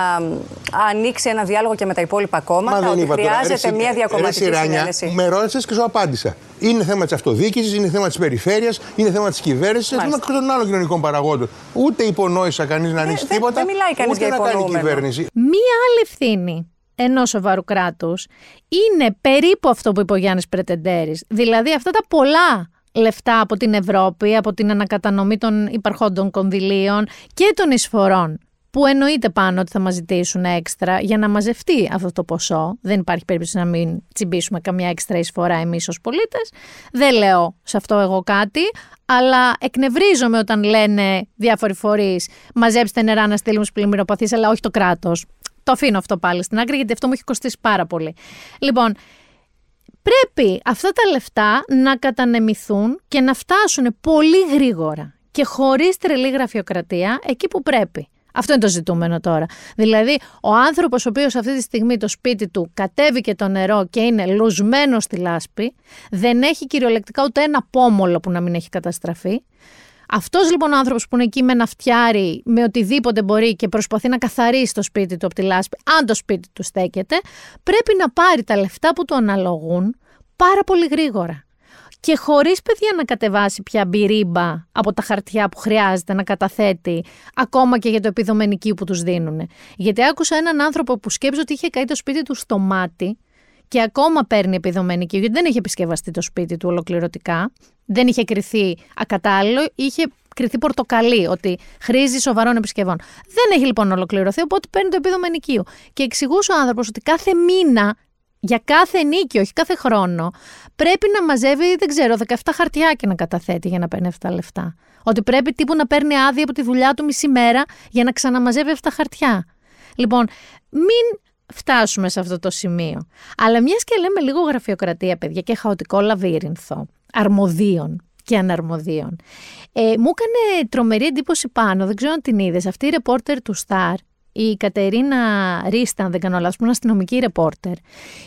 ανοίξει ένα διάλογο και με τα υπόλοιπα κόμματα, Μα ότι χρειάζεται μια διακομματική συνένεση. Με ρώτησες και σου απάντησα. Είναι θέμα της αυτοδιοίκησης, είναι θέμα της περιφέρειας, είναι θέμα της κυβέρνησης, είναι θέμα των άλλων κοινωνικών παραγόντων. Ούτε υπονόησα κανείς να ανοίξει τίποτα. Δεν μιλάει κανείς για να κυβέρνηση. Μία άλλη ευθύνη ενός σοβαρού κράτους είναι περίπου αυτό που είπε ο Γιάννης Πρετεντέρης. Δηλαδή αυτά τα πολλά λεφτά από την Ευρώπη, από την ανακατανομή των υπαρχόντων κονδυλίων και των εισφορών που εννοείται πάνω ότι θα μας ζητήσουν έξτρα για να μαζευτεί αυτό το ποσό. Δεν υπάρχει περίπτωση να μην τσιμπήσουμε καμιά έξτρα εισφορά εμείς ως πολίτες. Δεν λέω σε αυτό εγώ κάτι, αλλά εκνευρίζομαι όταν λένε διάφοροι φορείς μαζέψτε νερά να στείλουμε στους πλημμυροπαθείς, αλλά όχι το κράτος. Το αφήνω αυτό πάλι στην άκρη γιατί αυτό μου έχει κοστίσει πάρα πολύ. Λοιπόν, πρέπει αυτά τα λεφτά να κατανεμηθούν και να φτάσουν πολύ γρήγορα και χωρίς τρελή γραφειοκρατία εκεί που πρέπει. Αυτό είναι το ζητούμενο τώρα. Δηλαδή, ο άνθρωπος ο οποίος αυτή τη στιγμή το σπίτι του κατέβηκε το νερό και είναι λουσμένος στη λάσπη, δεν έχει κυριολεκτικά ούτε ένα πόμολο που να μην έχει καταστραφεί. Αυτός λοιπόν ο άνθρωπος που είναι εκεί με ένα φτιάρι, με οτιδήποτε μπορεί και προσπαθεί να καθαρίσει το σπίτι του από τη λάσπη, αν το σπίτι του στέκεται, πρέπει να πάρει τα λεφτά που του αναλογούν πάρα πολύ γρήγορα. Και χωρίς παιδιά να κατεβάσει πια μπυρίμπα από τα χαρτιά που χρειάζεται να καταθέτει, ακόμα και για το επιδομενική που τους δίνουν. Γιατί άκουσα έναν άνθρωπο που σκέψει ότι είχε καεί το σπίτι του στο μάτι και ακόμα παίρνει επιδομενική, γιατί δεν είχε επισκευαστεί το σπίτι του ολοκληρωτικά, δεν είχε κρυθεί ακατάλληλο, είχε κρυθεί πορτοκαλί, ότι χρήζει σοβαρών επισκευών. Δεν έχει λοιπόν ολοκληρωθεί, οπότε παίρνει το επίδομα ενοικίου. Και εξηγούσε ο άνθρωπος ότι κάθε μήνα, για κάθε νίκη, όχι κάθε χρόνο, πρέπει να μαζεύει, δεν ξέρω, 17 χαρτιά και να καταθέτει για να παίρνει αυτά τα λεφτά. Ότι πρέπει τύπου να παίρνει άδεια από τη δουλειά του μισή μέρα για να ξαναμαζεύει αυτά τα χαρτιά. Λοιπόν, μην φτάσουμε σε αυτό το σημείο. Αλλά μιας και λέμε λίγο γραφειοκρατία, παιδιά, και χαοτικό λαβύρινθο αρμοδίων και αναρμοδίων. Ε, μου έκανε τρομερή εντύπωση πάνω, δεν ξέρω αν την είδες, αυτή η ρεπόρτερ του Σταρ, η Κατερίνα Ρίστα, αν δεν κάνω λάθος, που είναι αστυνομική ρεπόρτερ,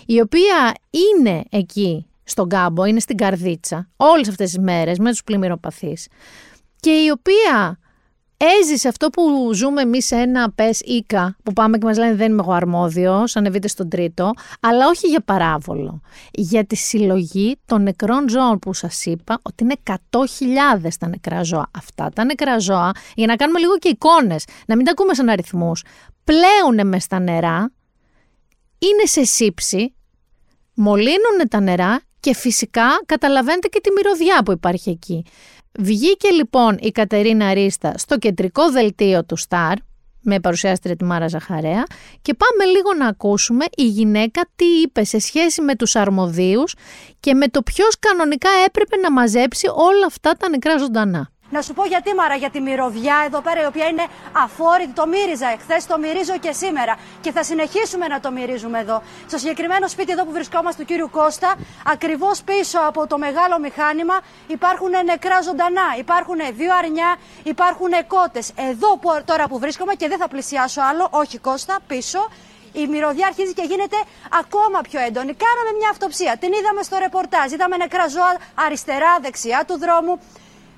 η οποία είναι εκεί στον κάμπο, είναι στην καρδίτσα όλες αυτές τις μέρες με τους πλημμυροπαθείς και η οποία έζησε αυτό που ζούμε εμείς σε ένα πες οίκα που πάμε και μας λένε δεν είμαι εγώ αρμόδιος, ανεβείτε στον τρίτο, αλλά όχι για παράβολο. Για τη συλλογή των νεκρών ζώων που σας είπα ότι είναι 100.000 τα νεκρά ζώα. Αυτά τα νεκρά ζώα, για να κάνουμε λίγο και εικόνες, να μην τα ακούμε σαν αριθμούς, πλέουν μες στα νερά, είναι σε σύψη, μολύνουν τα νερά και φυσικά καταλαβαίνετε και τη μυρωδιά που υπάρχει εκεί. Βγήκε λοιπόν η Κατερίνα Ρίστα στο κεντρικό δελτίο του Σταρ με παρουσιάστρια τη Μάρα Ζαχαρέα και πάμε λίγο να ακούσουμε η γυναίκα τι είπε σε σχέση με τους αρμοδίους και με το ποιος κανονικά έπρεπε να μαζέψει όλα αυτά τα νεκρά ζωντανά. Να σου πω γιατί Μάρα, για τη μυρωδιά εδώ πέρα, η οποία είναι αφόρητη. Το μύριζα εχθές, το μυρίζω και σήμερα. Και θα συνεχίσουμε να το μυρίζουμε εδώ. Στο συγκεκριμένο σπίτι εδώ που βρισκόμαστε του κύριου Κώστα, ακριβώς πίσω από το μεγάλο μηχάνημα, υπάρχουν νεκρά ζωντανά. Υπάρχουν δύο αρνιά, υπάρχουν κότες. Εδώ που, τώρα που βρίσκομαι και δεν θα πλησιάσω άλλο, όχι Κώστα, πίσω. Η μυρωδιά αρχίζει και γίνεται ακόμα πιο έντονη. Κάναμε μια αυτοψία. Την είδαμε στο ρεπορτάζ. Είδαμε νεκρά ζώα αριστερά, δεξιά του δρόμου.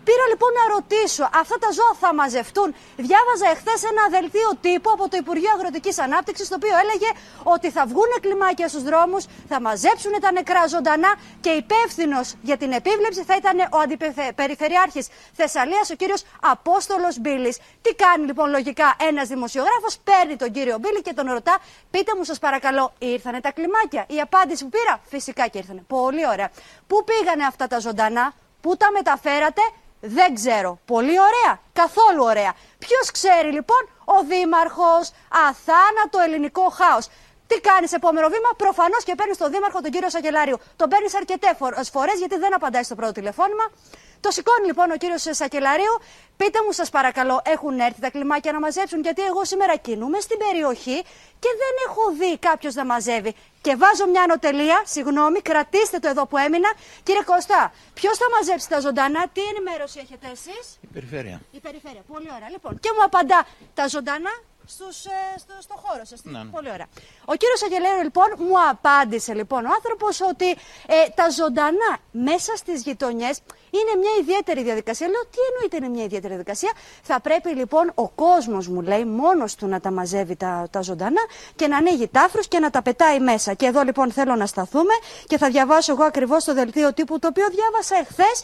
Πήρα λοιπόν να ρωτήσω, αυτά τα ζώα θα μαζευτούν. Διάβαζα εχθές ένα δελτίο τύπου από το Υπουργείο Αγροτικής Ανάπτυξης, το οποίο έλεγε ότι θα βγουν κλιμάκια στους δρόμους, θα μαζέψουν τα νεκρά ζωντανά και υπεύθυνος για την επίβλεψη θα ήταν ο Αντιπεριφερειάρχης Θεσσαλίας, ο κύριος Απόστολος Μπίλης. Τι κάνει λοιπόν λογικά ένας δημοσιογράφος, παίρνει τον κύριο Μπίλη και τον ρωτά, πείτε μου σας παρακαλώ, ήρθανε τα κλιμάκια; Η απάντηση που πήρα, φυσικά και ήρθανε. Πολύ ωραία. Πού πήγανε αυτά τα ζωντανά, πού τα μεταφέρατε, δεν ξέρω. Πολύ ωραία. Καθόλου ωραία. Ποιος ξέρει λοιπόν, ο Δήμαρχος; Αθάνατο ελληνικό χάος. Τι κάνεις επόμενο βήμα, προφανώς και παίρνεις τον Δήμαρχο, τον κύριο Σακελάριο. Τον παίρνεις αρκετές φορές γιατί δεν απαντάει στο πρώτο τηλεφώνημα. Το σηκώνει λοιπόν ο κύριος Σακελαρίου. Πείτε μου, σας παρακαλώ, έχουν έρθει τα κλιμάκια να μαζέψουν, γιατί εγώ σήμερα κινούμαι στην περιοχή και δεν έχω δει κάποιος να μαζεύει. Και βάζω μια ανωτελεία, συγγνώμη, κρατήστε το εδώ που έμεινα. Κύριε Κώστα, ποιος θα μαζέψει τα ζωντανά, τι ενημέρωση έχετε εσείς; Η περιφέρεια. Η περιφέρεια, πολύ ωραία. Λοιπόν, και μου απαντά τα ζωντανά στους, ε, στο, στο χώρο σας. Ναι, ναι. Πολύ ωραία. Ο κύριος Αγγελέρο λοιπόν μου απάντησε λοιπόν ο άνθρωπος ότι ε, τα ζωντανά μέσα στις γειτονιές είναι μια ιδιαίτερη διαδικασία. Λέω τι εννοείται είναι μια ιδιαίτερη διαδικασία; Θα πρέπει λοιπόν ο κόσμος μου λέει μόνος του να τα μαζεύει τα, τα ζωντανά και να ανοίγει τάφρους και να τα πετάει μέσα. Και εδώ λοιπόν θέλω να σταθούμε και θα διαβάσω εγώ ακριβώς το δελτίο τύπου το οποίο διάβασα εχθές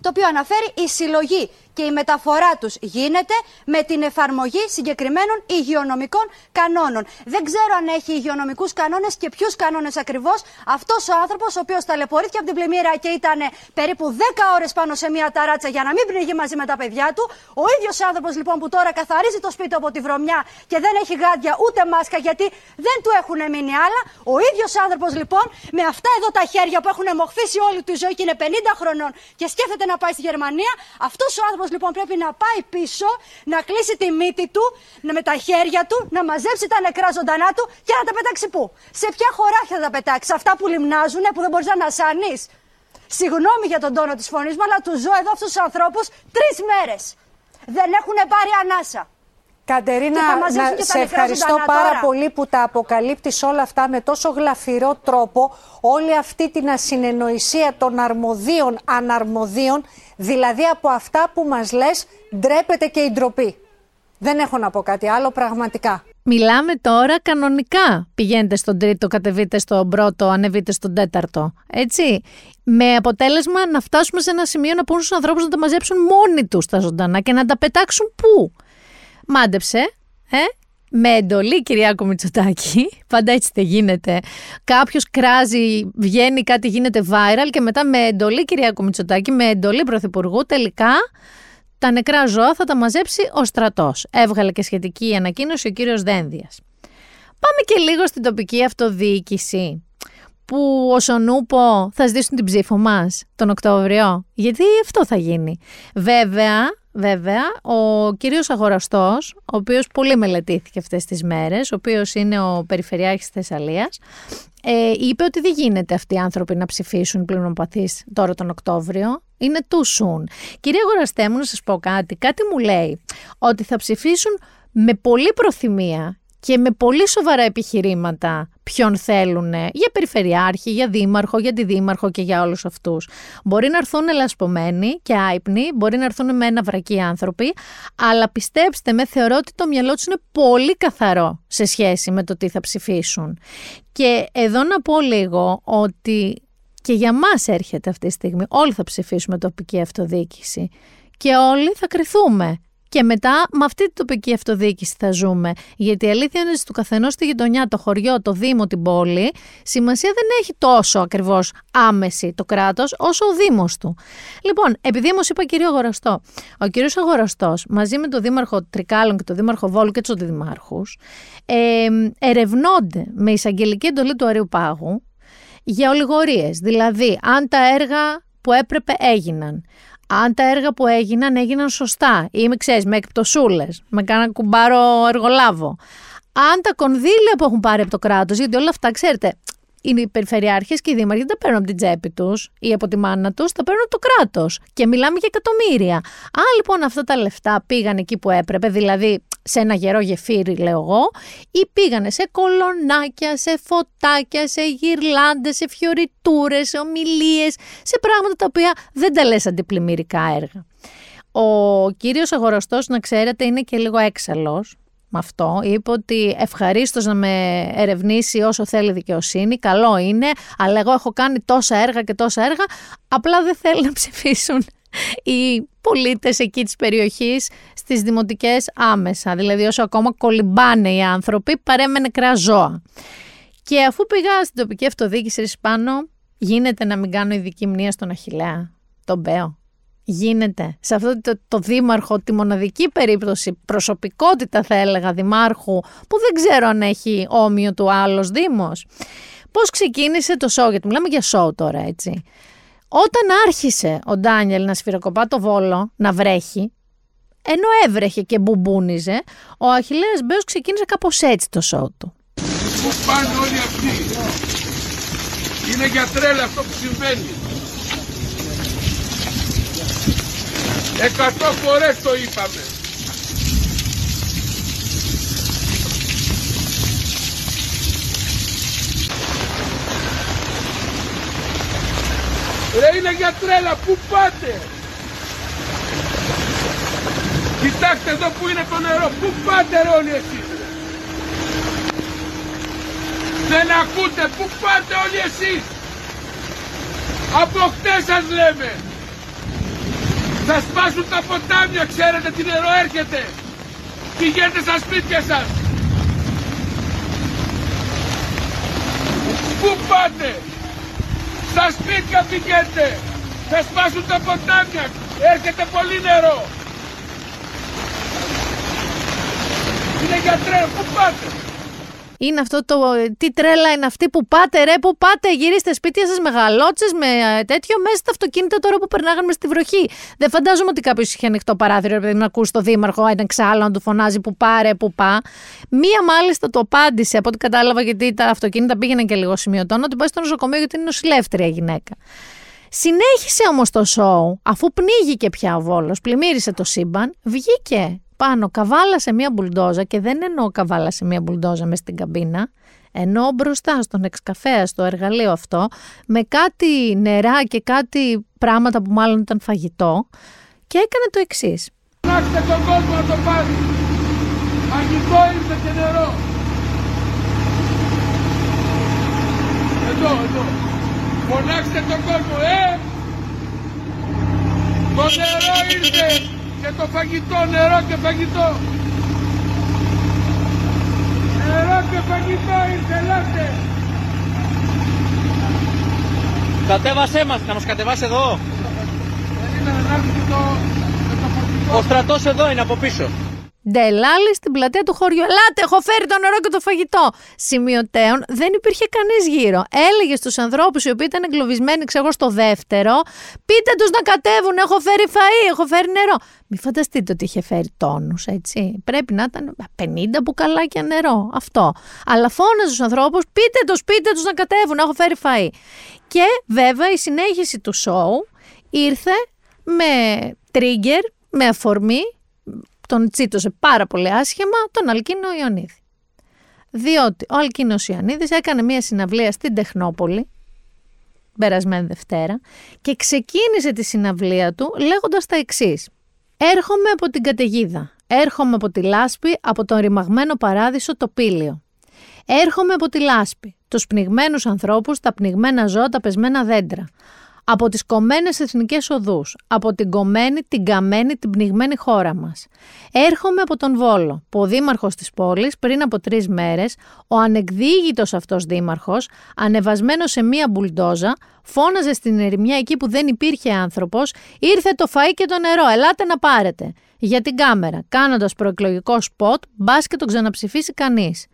το οποίο αναφέρει η συλλογή και η μεταφορά τους γίνεται με την εφαρμογή συγκεκριμένων υγειονομικών κανόνων. Δεν ξέρω αν έχει υγειονομικούς κανόνες και ποιους κανόνες ακριβώς αυτός ο άνθρωπος ο οποίος ταλαιπωρήθηκε από την πλημμύρα και ήταν περίπου 10 ώρες πάνω σε μια ταράτσα για να μην πνιγεί μαζί με τα παιδιά του. Ο ίδιος άνθρωπος λοιπόν που τώρα καθαρίζει το σπίτι από τη βρωμιά και δεν έχει γάντια ούτε μάσκα γιατί δεν του έχουν μείνει άλλα. Ο ίδιος άνθρωπος λοιπόν με αυτά εδώ τα χέρια που έχουν μοχθήσει όλη του ζωή και είναι 50 χρονών και σκέφτεται να πάει στη Γερμανία, αυτός ο άνθρωπος λοιπόν πρέπει να πάει πίσω, να κλείσει τη μύτη του, να με τα χέρια του, να μαζέψει τα νεκρά ζωντανά του και να τα πετάξει πού; Σε ποια χωράχια θα τα πετάξει, αυτά που λιμνάζουν, που δεν μπορείς να ανασάνεις. Συγγνώμη για τον τόνο της φωνής μου, αλλά τους ζω εδώ αυτούς τους ανθρώπους τρεις μέρες. Δεν έχουν πάρει ανάσα. Κατερίνα, να σε ευχαριστώ πάρα πολύ που τα αποκαλύπτεις όλα αυτά με τόσο γλαφυρό τρόπο, όλη αυτή την ασυνεννοησία των αρμοδίων, αναρμοδίων, δηλαδή από αυτά που μας λες ντρέπεται και η ντροπή. Δεν έχω να πω κάτι άλλο πραγματικά. Μιλάμε τώρα κανονικά. Πηγαίνετε στον τρίτο, κατεβείτε στον πρώτο, ανεβείτε στον τέταρτο. Έτσι. Με αποτέλεσμα να φτάσουμε σε ένα σημείο να πούν στους ανθρώπους να τα μαζέψουν μόνοι τους τα ζωντανά και να τα πετάξουν πού; Μάντεψε, ε, με εντολή Κυριάκο Μητσοτάκη, [laughs] πάντα έτσι δεν γίνεται. Κάποιος κράζει, βγαίνει κάτι, γίνεται viral και μετά με εντολή Κυριάκο Μητσοτάκη, με εντολή Πρωθυπουργού, τελικά τα νεκρά ζώα θα τα μαζέψει ο στρατός. Έβγαλε και σχετική ανακοίνωση ο κύριος Δένδιας. Πάμε και λίγο στην τοπική αυτοδιοίκηση που ο Νούπο θα ζητήσουν την ψήφο μας τον Οκτώβριο. Γιατί αυτό θα γίνει. Βέβαια, Βέβαια, ο κύριος Αγοραστός, ο οποίος πολύ μελετήθηκε αυτές τις μέρες, ο οποίος είναι ο Περιφερειάρχης Θεσσαλίας, ε, είπε ότι δεν γίνεται αυτοί οι άνθρωποι να ψηφίσουν πληρονοπαθείς τώρα τον Οκτώβριο. Είναι too soon. Κύριε Αγοραστέ μου, να σας πω κάτι. Κάτι μου λέει ότι θα ψηφίσουν με πολύ προθυμία και με πολύ σοβαρά επιχειρήματα ποιον θέλουν για περιφερειάρχη, για δήμαρχο, για τη δήμαρχο και για όλους αυτούς. Μπορεί να έρθουν ελασπωμένοι και άϊπνοι, μπορεί να έρθουν με ένα βρακί άνθρωποι, αλλά πιστέψτε με, θεωρώ ότι το μυαλό τους είναι πολύ καθαρό σε σχέση με το τι θα ψηφίσουν. Και εδώ να πω λίγο ότι και για μας έρχεται αυτή τη στιγμή. Όλοι θα ψηφίσουμε τοπική αυτοδιοίκηση και όλοι θα κρυθούμε. Και μετά με αυτή την τοπική αυτοδιοίκηση θα ζούμε. Γιατί η αλήθεια είναι ότι του καθενός στη γειτονιά, το χωριό, το δήμο, την πόλη, σημασία δεν έχει τόσο ακριβώς άμεση το κράτος, όσο ο Δήμος του. Λοιπόν, επειδή όμω είπα κύριο Αγοραστό, ο κύριος Αγοραστός μαζί με τον Δήμαρχο Τρικάλων και τον Δήμαρχο Βόλου και τους αντιδημάρχους ε, ερευνώνται με εισαγγελική εντολή του Αρίου Πάγου για ολιγορίες. Δηλαδή, αν τα έργα που έπρεπε έγιναν, αν τα έργα που έγιναν έγιναν σωστά ή με ξέρεις, με εκπτωσούλες, με κάνα κουμπάρο εργολάβο. Αν τα κονδύλια που έχουν πάρει από το κράτος, γιατί όλα αυτά ξέρετε, οι περιφερειάρχες και οι δήμαρχοι δεν τα παίρνουν από την τσέπη τους ή από τη μάνα τους, τα παίρνουν από το κράτος και μιλάμε για εκατομμύρια. Αν λοιπόν αυτά τα λεφτά πήγαν εκεί που έπρεπε, δηλαδή σε ένα γερό γεφύρι λέω εγώ, ή πήγανε σε κολονάκια, σε φωτάκια, σε γυρλάντες, σε φιωριτούρες, σε ομιλίες, σε πράγματα τα οποία δεν τα λες αντιπλημμυρικά έργα. Ο κύριος αγοραστός, να ξέρετε, είναι και λίγο έξαλλος με αυτό. Είπε ότι ευχαρίστως να με ερευνήσει όσο θέλει δικαιοσύνη. Καλό είναι, αλλά εγώ έχω κάνει τόσα έργα και τόσα έργα. Απλά δεν θέλει να [laughs] ψηφίσουν οι πολίτες εκεί της περιοχής στις δημοτικές άμεσα. Δηλαδή όσο ακόμα κολυμπάνε οι άνθρωποι παρέμενε νεκρά ζώα. Και αφού πήγα στην τοπική αυτοδιοίκηση πάνω, γίνεται να μην κάνω ειδική μνήμα στον Αχιλέα, τον Μπέο. Γίνεται. Σε αυτό το, το δήμαρχο, τη μοναδική περίπτωση, προσωπικότητα θα έλεγα δημάρχου, που δεν ξέρω αν έχει όμοιο του άλλος δήμος. Πώς ξεκίνησε το σοου, γιατί μιλάμε για σοου τώρα έτσι. Όταν άρχισε ο Ντάνιελ να σφυροκοπά το βόλο, να βρέχει, ενώ έβρεχε και μπουμπούνιζε, ο Αχιλέας Μπέος ξεκίνησε κάπως έτσι το σοου του. Πού πάνε όλοι αυτοί; Είναι για τρέλα αυτό που συμβαίνει. Εκατό φορές το είπαμε. Ρε είναι για τρέλα, πού πάτε; Κοιτάξτε εδώ που είναι το νερό, πού πάτε ρε όλοι εσείς. Δεν ακούτε, πού πάτε όλοι εσείς. Από χτες σας λέμε. Θα σπάσουν τα ποτάμια, ξέρετε τι νερό έρχεται. Πηγαίνετε στα σπίτια σας. Πού πάτε. Στα σπίτια πηγαίνετε. Θα σπάσουν τα ποτάμια. Έρχεται πολύ νερό. Είναι για τρένο. Πού πάτε; Είναι αυτό το τι τρέλα είναι αυτή που πάτε ρε, που πάτε, γυρίστε σπίτια σας με γαλότσες, με ε, τέτοιο, μέσα στα αυτοκίνητα τώρα που περνάγαμε στη βροχή. Δεν φαντάζομαι ότι κάποιος είχε ανοιχτό παράθυρο, επειδή να ακούσει το δήμαρχο ένα εξάλλου να του φωνάζει που πάρε, που πά. Μία μάλιστα το απάντησε, από ό,τι κατάλαβα, γιατί τα αυτοκίνητα πήγαιναν και λίγο σημειωτών, ότι πάει στο νοσοκομείο γιατί είναι νοσηλεύτρια γυναίκα. Συνέχισε όμως το σοου, αφού πνίγηκε πια ο Βόλος, πλημμύρισε το σύμπαν, βγήκε πάνω καβάλασε μία μπουλντόζα και δεν εννοώ καβάλασε μία μπουλντόζα μες στην καμπίνα, ενώ μπροστά στον εξκαφέα, στο εργαλείο αυτό, με κάτι νερά και κάτι πράγματα που μάλλον ήταν φαγητό και έκανε το εξής. Φωνάξτε τον κόσμο να το πάρει. Φαγητό ήρθε και νερό. Εδώ, εδώ. Φωνάξτε τον κόσμο, ε! Το νερό ήρθε και το φαγητό, νερό και φαγητό. Νερό και φαγητό ήρθε, ελάτε. Κατέβασέ μας, να μας κατεβάσει εδώ. Ο στρατός εδώ είναι από πίσω. Ντελάλη στην πλατεία του χωριού. Ελάτε, έχω φέρει το νερό και το φαγητό. Σημειωτέων δεν υπήρχε κανείς γύρω. Έλεγε στους ανθρώπους οι οποίοι ήταν εγκλωβισμένοι, ξέρω στο δεύτερο, πείτε τους να κατέβουν. Έχω φέρει φαΐ, έχω φέρει νερό. Μην φανταστείτε ότι είχε φέρει τόνους, έτσι. Πρέπει να ήταν 50 μπουκαλάκια νερό. Αυτό. Αλλά φώναζε στους ανθρώπους, πείτε τους, πείτε τους να κατέβουν. Έχω φέρει φαΐ. Και βέβαια η συνέχιση του σοου ήρθε με trigger, με αφορμή τον τσίτωσε πάρα πολύ άσχημα τον Αλκίνο Ιωνίδη. Διότι ο Αλκίνος Ιωαννίδης έκανε μια συναυλία στην Τεχνόπολη, περασμένη Δευτέρα, και ξεκίνησε τη συναυλία του λέγοντας τα εξής. Έρχομαι από την καταιγίδα. Έρχομαι από τη λάσπη, από τον ρημαγμένο παράδεισο το πύλιο. Έρχομαι από τη λάσπη, τους πνιγμένους ανθρώπους, τα πνιγμένα ζώα, τα πεσμένα δέντρα. Από τις κομμένες εθνικές οδούς, από την κομμένη, την καμένη, την πνιγμένη χώρα μας. Έρχομαι από τον Βόλο, που ο δήμαρχος της πόλης πριν από τρεις μέρες, ο ανεκδίγητος αυτός δήμαρχος, ανεβασμένος σε μία μπουλντόζα, φώναζε στην ερημιά εκεί που δεν υπήρχε άνθρωπος, ήρθε το φαΐ και το νερό, ελάτε να πάρετε. Για την κάμερα, κάνοντας προεκλογικό σποτ, μπας και τον ξαναψηφίσει κανείς.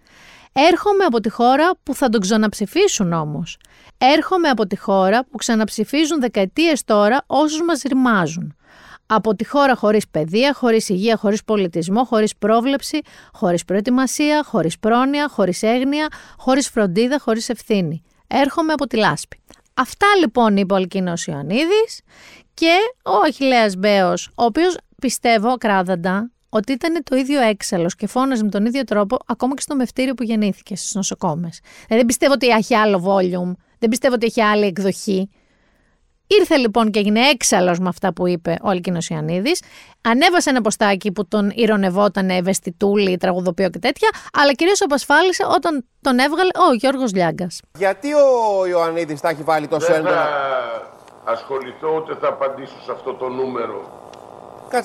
Έρχομαι από τη χώρα που θα τον ξαναψηφίσουν όμως. Έρχομαι από τη χώρα που ξαναψηφίζουν δεκαετίες τώρα όσους μας ρημάζουν. Από τη χώρα χωρίς παιδεία, χωρίς υγεία, χωρίς πολιτισμό, χωρίς πρόβλεψη, χωρίς προετοιμασία, χωρίς πρόνοια, χωρίς έγνοια, χωρίς φροντίδα, χωρίς ευθύνη. Έρχομαι από τη λάσπη. Αυτά λοιπόν είπε ο Αλκίνος Ιωαννίδης και ο Αχιλέας Μπέος, ο οποίος πιστεύω κράδαντα ότι ήταν το ίδιο έξαλλος και φώναζε με τον ίδιο τρόπο ακόμα και στο μευτήριο που γεννήθηκε στις νοσοκόμες. Δηλαδή δεν πιστεύω ότι έχει άλλο volume, δεν πιστεύω ότι έχει άλλη εκδοχή. Ήρθε λοιπόν και έγινε έξαλλος με αυτά που είπε ο Αλκίνος Ιαννίδη. Ανέβασε ένα ποστάκι που τον ηρωνευόταν ευαισθητούλη, τραγουδοποιό και τέτοια, αλλά κυρίως απασφάλισε όταν τον έβγαλε ο Γιώργος Λιάγκας. Γιατί ο Ιωαννίδης τα έχει βάλει τόσο έντονα. Δεν θα ασχοληθώ ούτε θα απαντήσω σε αυτό το νούμερο.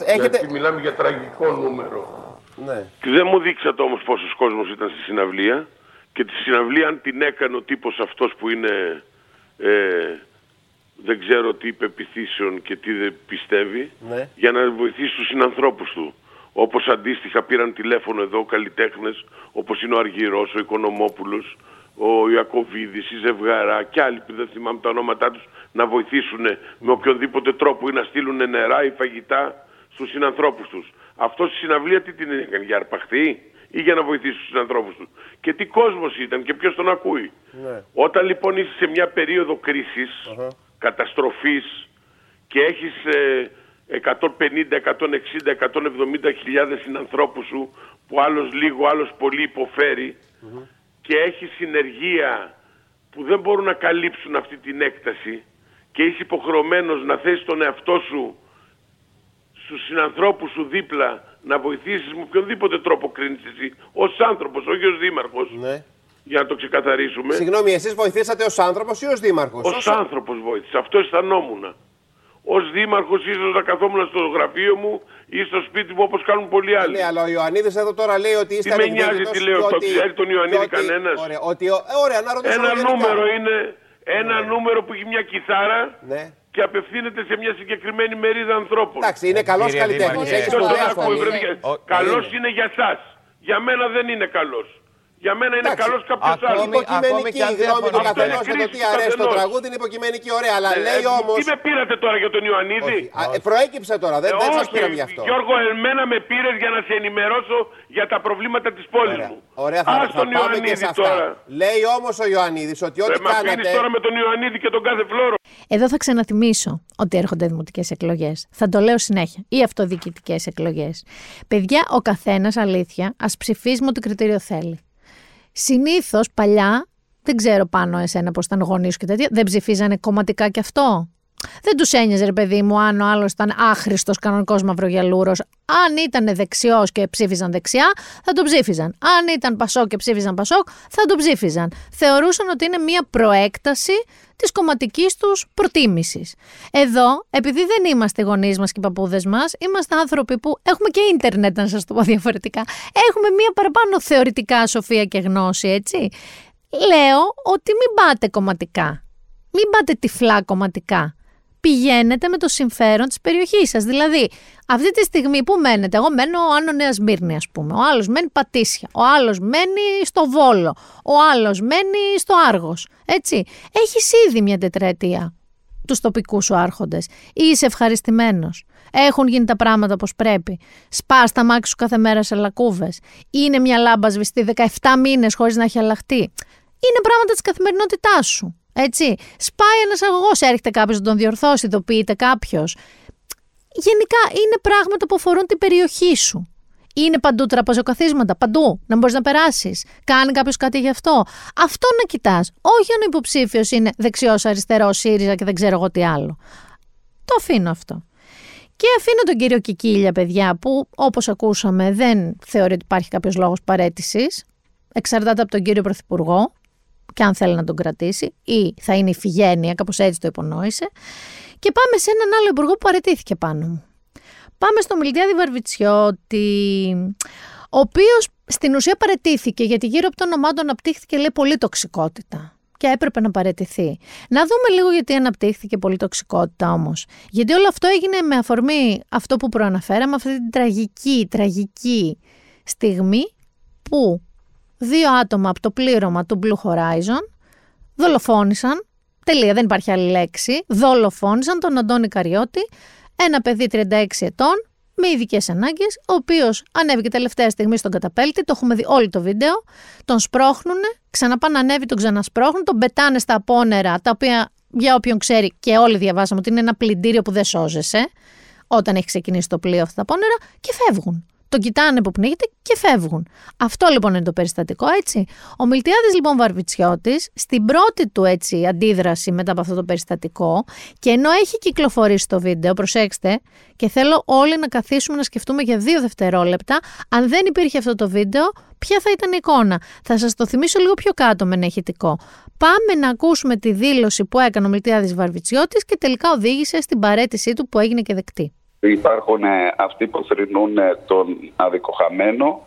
Έχετε... Γιατί μιλάμε για τραγικό νούμερο. Ναι. Και δεν μου δείξατε όμως πόσος κόσμος ήταν στη συναυλία και τη συναυλία αν την έκανε ο τύπος αυτός που είναι ε, δεν ξέρω τι υπεπιθύσεων και τι δεν πιστεύει ναι. για να βοηθήσει τους συνανθρώπους του. Όπως αντίστοιχα πήραν τηλέφωνο εδώ καλλιτέχνες όπως είναι ο Αργυρός, ο Οικονομόπουλος, ο Ιακωβίδης, η Ζευγαρά και άλλοι που δεν θυμάμαι τα ονόματά τους να βοηθήσουν με οποιονδήποτε τρόπο ή να στείλουν νερά ή φαγητά στους συνανθρώπους τους. Αυτός στη συναυλία τι την έκανε, για αρπαχτή ή για να βοηθήσει τους συνανθρώπους του. Και τι κόσμος ήταν και ποιος τον ακούει. Ναι. Όταν λοιπόν είσαι σε μια περίοδο κρίσης, uh-huh. καταστροφής και έχεις 150, 160, 170 χιλιάδες συνανθρώπους σου που άλλος λίγο, άλλος πολύ και έχεις συνεργεία που δεν μπορούν να καλύψουν αυτή την έκταση και είσαι υποχρεωμένος να θέσεις τον εαυτό σου στους συνανθρώπους σου δίπλα να βοηθήσεις με οποιονδήποτε τρόπο κρίνεις εσύ ως άνθρωπος, όχι ως δήμαρχος. Ναι. Για να το ξεκαθαρίσουμε. Συγγνώμη, εσείς βοηθήσατε ως άνθρωπος ή ως δήμαρχος; Ως, ως... άνθρωπος βοήθησα. Αυτό αισθανόμουν. Ως δήμαρχος ίσως να καθόμουν στο γραφείο μου ή στο σπίτι μου όπως κάνουν πολλοί άλλοι. Ναι, αλλά ο Ιωαννίδης εδώ τώρα λέει ότι είστε Τι με νοιάζει τι λέω, το ξέρει τον Ιωαννίδη κανένας; Ωραία, ότι, ωραία, να ρωτήσω Ένα νούμερο είναι, ένα ναι. νούμερο που έχει μια κιθάρα ναι και απευθύνεται σε μια συγκεκριμένη μερίδα ανθρώπων. Εντάξει, είναι καλός καλλιτέχνης. Καλός είναι για εσά. Για μένα δεν είναι καλός. Για μένα είναι καλός κάποιος άλλος. Είναι υποκειμενική η γνώμη του καθενό για το τι αρέσει το τραγούδι, είναι υποκειμενική, ωραία. Αλλά ε, λέει όμω. Τι με πήρατε τώρα για τον Ιωαννίδη; Ε, προέκυψε τώρα, δεν, δεν σας πήραμε γι' αυτό. Γιώργο, εμένα με πήρες για να σε ενημερώσω για τα προβλήματα της πόλης μου. Ωραία, θα, θα πάμε και σε αυτά. Τώρα. Λέει όμως ο Ιωαννίδης ότι ό,τι ε, κάνατε. Μα τώρα με τον Ιωαννίδη και τον κάθε φλόρο. Εδώ θα ξαναθυμίσω ότι έρχονται δημοτικές εκλογές. Θα το λέω συνέχεια. Ή αυτοδιοικητικές εκλογές. Παιδιά, ο καθένας αλήθεια ας ψηφίσει με ό,τι κριτήριο θέλει. Συνήθως παλιά, δεν ξέρω πάνω εσένα πώς ήταν γονείς και τέτοια, δεν ψηφίζανε κομματικά κι αυτό; Δεν τους ένοιαζε, ρε παιδί μου, αν ο άλλος ήταν άχρηστος κανονικός μαυρογιαλούρος. Αν ήταν δεξιός και ψήφιζαν δεξιά, θα τον ψήφιζαν. Αν ήταν πασό και ψήφιζαν πασόκ, θα τον ψήφιζαν. Θεωρούσαν ότι είναι μια προέκταση της κομματικής τους προτίμησης. Εδώ, επειδή δεν είμαστε γονείς μας και οι παππούδες μας, είμαστε άνθρωποι που έχουμε και ίντερνετ, να σας το πω διαφορετικά. Έχουμε μια παραπάνω θεωρητικά σοφία και γνώση, έτσι. Λέω ότι μην πάτε κομματικά. Μην πάτε τυφλά κομματικά πηγαίνετε με το συμφέρον της περιοχής σας. Δηλαδή, αυτή τη στιγμή που μένετε, εγώ μένω Άνω Νέας Σμύρνη ας πούμε, ο άλλος μένει Πατήσια, ο άλλος μένει στο Βόλο, ο άλλος μένει στο Άργος, έτσι. Έχεις ήδη μια τετραετία τους τοπικούς σου άρχοντες. Είσαι ευχαριστημένος. Έχουν γίνει τα πράγματα όπως πρέπει. Σπάς τα μάξι σου κάθε μέρα σε λακκούβες. Είναι μια λάμπα σβηστή 17 μήνες χωρίς να έχει αλλάχτεί. Είναι πράγματα της καθημερινότητάς σου. Έτσι. Σπάει ένας αγωγός, έρχεται κάποιος να τον διορθώσει, ειδοποιείται κάποιος. Γενικά είναι πράγματα που αφορούν την περιοχή σου. Είναι παντού τραπεζοκαθίσματα, παντού, να μπορείς να περάσεις. Κάνει κάποιος κάτι γι' αυτό. Αυτό να κοιτάς. Όχι αν ο υποψήφιος είναι δεξιός, αριστερός, ΣΥΡΙΖΑ και δεν ξέρω εγώ τι άλλο. Το αφήνω αυτό. Και αφήνω τον κύριο Κικίλια, παιδιά, που όπως ακούσαμε δεν θεωρεί ότι υπάρχει κάποιος λόγος παρέτησης. Εξαρτάται από τον κύριο Πρωθυπουργό και αν θέλει να τον κρατήσει, ή θα είναι η φυγένεια, κάπως έτσι το υπονόησε. Και πάμε σε έναν άλλο υπουργό που παρετήθηκε πάνω μου. Πάμε στο Μιλτιάδη Βαρβιτσιώτη, ο οποίος στην ουσία παρετήθηκε γιατί γύρω από το όνομά του αναπτύχθηκε λέει πολύ τοξικότητα και έπρεπε να παρετηθεί. Να δούμε λίγο γιατί αναπτύχθηκε πολύ τοξικότητα όμως. Γιατί όλο αυτό έγινε με αφορμή αυτό που προαναφέραμε, αυτή την τραγική, τραγική στιγμή που δύο άτομα από το πλήρωμα του Blue Horizon δολοφόνησαν, τελεία δεν υπάρχει άλλη λέξη, δολοφόνησαν τον Αντώνη Καριώτη, ένα παιδί 36 ετών, με ειδικές ανάγκες, ο οποίος ανέβηκε τελευταία στιγμή στον καταπέλτη, το έχουμε δει όλο το βίντεο, τον σπρώχνουνε, ξαναπάνε ανέβει, τον ξανασπρώχνουν, τον πετάνε στα απόνερα, τα οποία για όποιον ξέρει και όλοι διαβάσαμε ότι είναι ένα πλυντήριο που δεν σώζεσαι, όταν έχει ξεκινήσει το πλοίο αυτά τα απόνερα, και φεύγουν τον κοιτάνε που πνίγεται και φεύγουν. Αυτό λοιπόν είναι το περιστατικό, έτσι. Ο Μιλτιάδης λοιπόν Βαρβιτσιώτης, στην πρώτη του έτσι αντίδραση μετά από αυτό το περιστατικό και ενώ έχει κυκλοφορήσει το βίντεο, προσέξτε, και θέλω όλοι να καθίσουμε να σκεφτούμε για δύο δευτερόλεπτα, αν δεν υπήρχε αυτό το βίντεο, ποια θα ήταν η εικόνα. Θα σας το θυμίσω λίγο πιο κάτω με ένα ηχητικό. Πάμε να ακούσουμε τη δήλωση που έκανε ο Μιλτιάδης Βαρβιτσιώτης και τελικά οδήγησε στην παρέτησή του που έγινε και δεκτή. Υπάρχουν ε, αυτοί που θρυνούν ε, τον αδικοχαμένο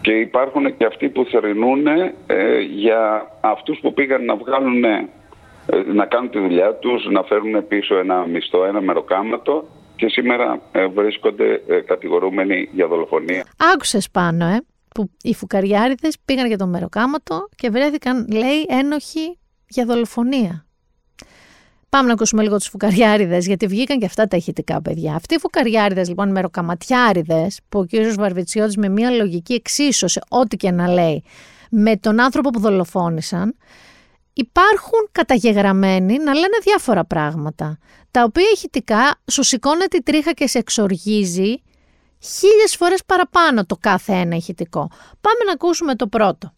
και υπάρχουν και αυτοί που θρυνούν ε, για αυτούς που πήγαν να βγάλουν να κάνουν τη δουλειά τους, να φέρουν πίσω ένα μισθό, ένα μεροκάματο και σήμερα βρίσκονται κατηγορούμενοι για δολοφονία. Άκουσες πάνω, ε, που οι φουκαριάριδες πήγαν για το μεροκάματο και βρέθηκαν, λέει, ένοχοι για δολοφονία. Πάμε να ακούσουμε λίγο τους φουκαριάριδες, γιατί βγήκαν και αυτά τα ηχητικά παιδιά. Αυτοί οι φουκαριάριδες, λοιπόν, μεροκαματιάριδες, που ο κύριο Βαρβιτσιώτης με μια λογική εξίσωσε, ό,τι και να λέει, με τον άνθρωπο που δολοφόνησαν, υπάρχουν καταγεγραμμένοι να λένε διάφορα πράγματα, τα οποία ηχητικά σου σηκώνει τη τρίχα και σε εξοργίζει χίλιες φορές παραπάνω το κάθε ένα ηχητικό. Πάμε να ακούσουμε το πρώτο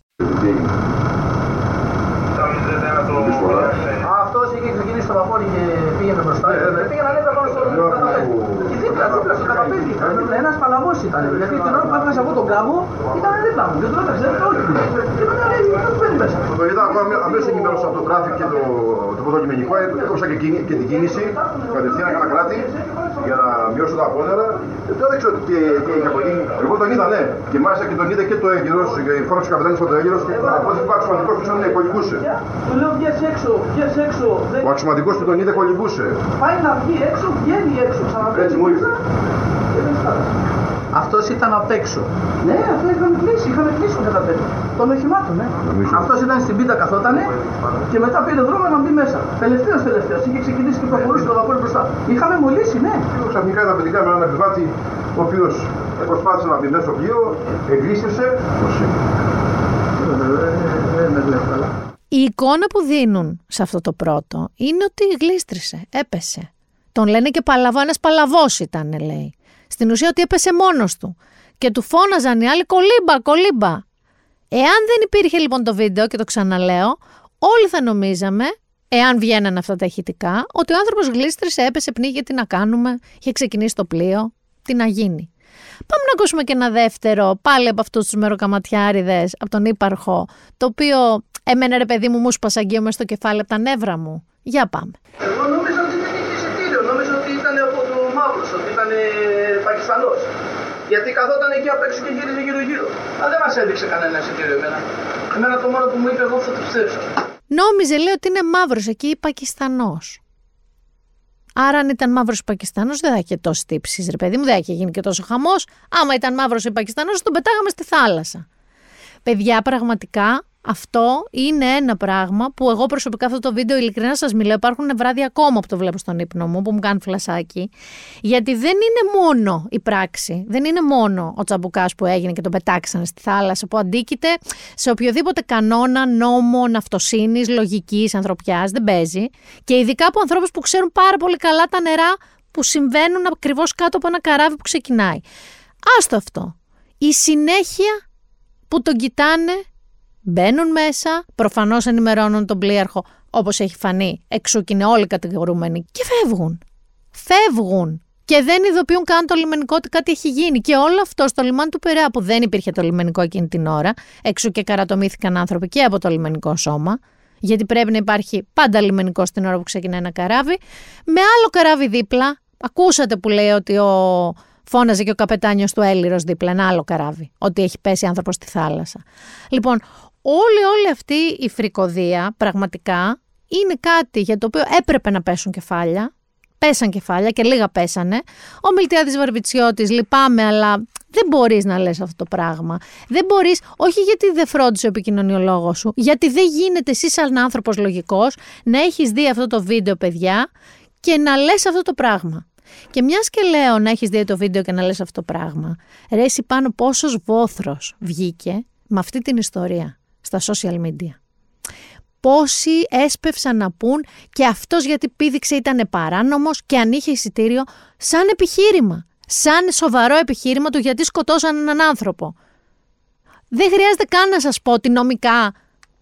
στο βαπόρι και πήγαινε μπροστά. Ε, ε, πήγαινε ανέβη πάνω στο καταπέλτη. Και δίπλα, δίπλα στο καταπέλτη ήταν. Ένας παλαβό ήταν. Γιατί την ώρα που έφτασε από τον κάβο ήταν δίπλα μου. Και τον έπαιξε όχι. Και μετά λέει, αυτό μπαίνει μέσα. Το είδα ακόμα αμέσως ενημέρωση από το τράφικ και το, το ποδοκειμενικό. Έκοψα και, και την κίνηση. Κατευθείαν έκανα κράτη για να μειώσω τα απόνερα. Τώρα δεν ξέρω τι, τι έχει από εκεί. Εγώ τον είδα, ναι. Και μάλιστα και τον είδα και το έγκυρος. Φώναξε ο καπιτάνη από το έγκυρος. Από ό,τι υπάρχει σημαντικό που είναι κολυμπούσε. Του λέω βγες έξω, βγες έξω. Ο αξιωματικό που τον είδε κολυμπούσε. Πάει να βγει έξω, βγαίνει έξω. Ξαναβγαίνει. Έτσι μου είπε. Αυτός ήταν απ' έξω. Ναι, αυτός είχαμε κλείσει. Είχαμε κλείσει το καταπέντε. Των οχημάτων, ναι. Αυτός ήταν στην πίτα καθότανε και μετά πήρε δρόμο να μπει μέσα. Τελευταίος τελευταίος. Είχε ξεκινήσει και προχωρούσε το βαπόρι μπροστά. Είχαμε μολύσει, ναι. Και ξαφνικά τα παιδικά με έναν επιβάτη ο οποίος προσπάθησε να μπει μέσα στο πλοίο, εγκρίστησε. Η εικόνα που δίνουν σε αυτό το πρώτο είναι ότι γλίστρησε, έπεσε. Τον λένε και παλαβό, ένας παλαβός ήταν λέει. Στην ουσία ότι έπεσε μόνος του. Και του φώναζαν οι άλλοι κολύμπα, κολύμπα. Εάν δεν υπήρχε λοιπόν το βίντεο και το ξαναλέω, όλοι θα νομίζαμε, εάν βγαίναν αυτά τα ηχητικά, ότι ο άνθρωπος γλίστρησε, έπεσε, πνίγε, τι να κάνουμε, είχε ξεκινήσει το πλοίο, τι να γίνει. Πάμε να ακούσουμε και ένα δεύτερο, πάλι από αυτούς τους μεροκαματιάριδες, από τον ύπαρχο, το οποίο εμένα ρε παιδί μου μου σπασαγγείο μέσα στο κεφάλι από τα νεύρα μου. Για πάμε. Εγώ νόμιζα ότι δεν είχε εισιτήριο, νόμιζα ότι ήταν από το μαύρο, ότι ήταν Πακιστανό. Γιατί καθόταν εκεί απ' έξω και γύριζε γύρω-γύρω. Αλλά δεν μας έδειξε κανένα εισιτήριο εμένα. Εμένα το μόνο που μου είπε, εγώ θα το πιστέψω. Νόμιζε, λέει, ότι είναι μαύρος εκεί Πακιστανός. Άρα, αν ήταν μαύρος Πακιστανός, δεν θα είχε τόση τύψεις, ρε παιδί μου, δεν θα είχε γίνει και τόσο χαμός. Άμα ήταν μαύρος ή Πακιστανός, τον πετάγαμε στη θάλασσα. Παιδιά, πραγματικά αυτό είναι ένα πράγμα που εγώ προσωπικά αυτό το βίντεο ειλικρινά σας μιλάω. Υπάρχουν βράδια ακόμα που το βλέπω στον ύπνο μου, που μου κάνει φλασάκι. Γιατί δεν είναι μόνο η πράξη. Δεν είναι μόνο ο τσαμπουκάς που έγινε και τον πετάξανε στη θάλασσα, που αντίκειται σε οποιοδήποτε κανόνα, νόμο, ναυτοσύνης, λογικής, ανθρωπιάς. Δεν παίζει. Και ειδικά από ανθρώπους που ξέρουν πάρα πολύ καλά τα νερά που συμβαίνουν ακριβώς κάτω από ένα καράβι που ξεκινάει. Άστο αυτό. η συνέχεια που τον κοιτάνε, μπαίνουν μέσα, προφανώς ενημερώνουν τον πλοίαρχο όπως έχει φανεί, εξού και είναι όλοι κατηγορούμενοι και φεύγουν. Φεύγουν και δεν ειδοποιούν καν το λιμενικό ότι κάτι έχει γίνει. Και όλο αυτό στο λιμάνι του Περέα που δεν υπήρχε το λιμενικό εκείνη την ώρα, εξού και καρατομήθηκαν άνθρωποι και από το λιμενικό σώμα, γιατί πρέπει να υπάρχει πάντα λιμενικό στην ώρα που ξεκινάει ένα καράβι, με άλλο καράβι δίπλα. Ακούσατε που λέει ότι ο φώναζε και ο καπετάνιος του Έλληρος δίπλα, ένα άλλο καράβι, ότι έχει πέσει άνθρωπος στη θάλασσα. Λοιπόν, όλη, όλη αυτή η φρικοδία πραγματικά είναι κάτι για το οποίο έπρεπε να πέσουν κεφάλια, πέσαν κεφάλια και λίγα πέσανε. Ο Μιλτιάδης Βαρβιτσιώτης, λυπάμαι, αλλά δεν μπορείς να λες αυτό το πράγμα. Δεν μπορείς, όχι γιατί δεν φρόντισε ο επικοινωνιολόγος σου, γιατί δεν γίνεται εσύ σαν άνθρωπος λογικός να έχεις δει αυτό το βίντεο, παιδιά, και να λες αυτό το πράγμα. Και μιας και λέω να έχεις δει το βίντεο και να λες αυτό το πράγμα, ρε εσύ πάνω πόσος βόθρος βγήκε με αυτή την ιστορία στα social media πόσοι έσπευσαν να πούν και αυτός γιατί πήδηξε ήταν παράνομος και αν είχε εισιτήριο σαν επιχείρημα. Σαν σοβαρό επιχείρημα του γιατί σκοτώσαν έναν άνθρωπο. Δεν χρειάζεται καν να σας πω ότι νομικά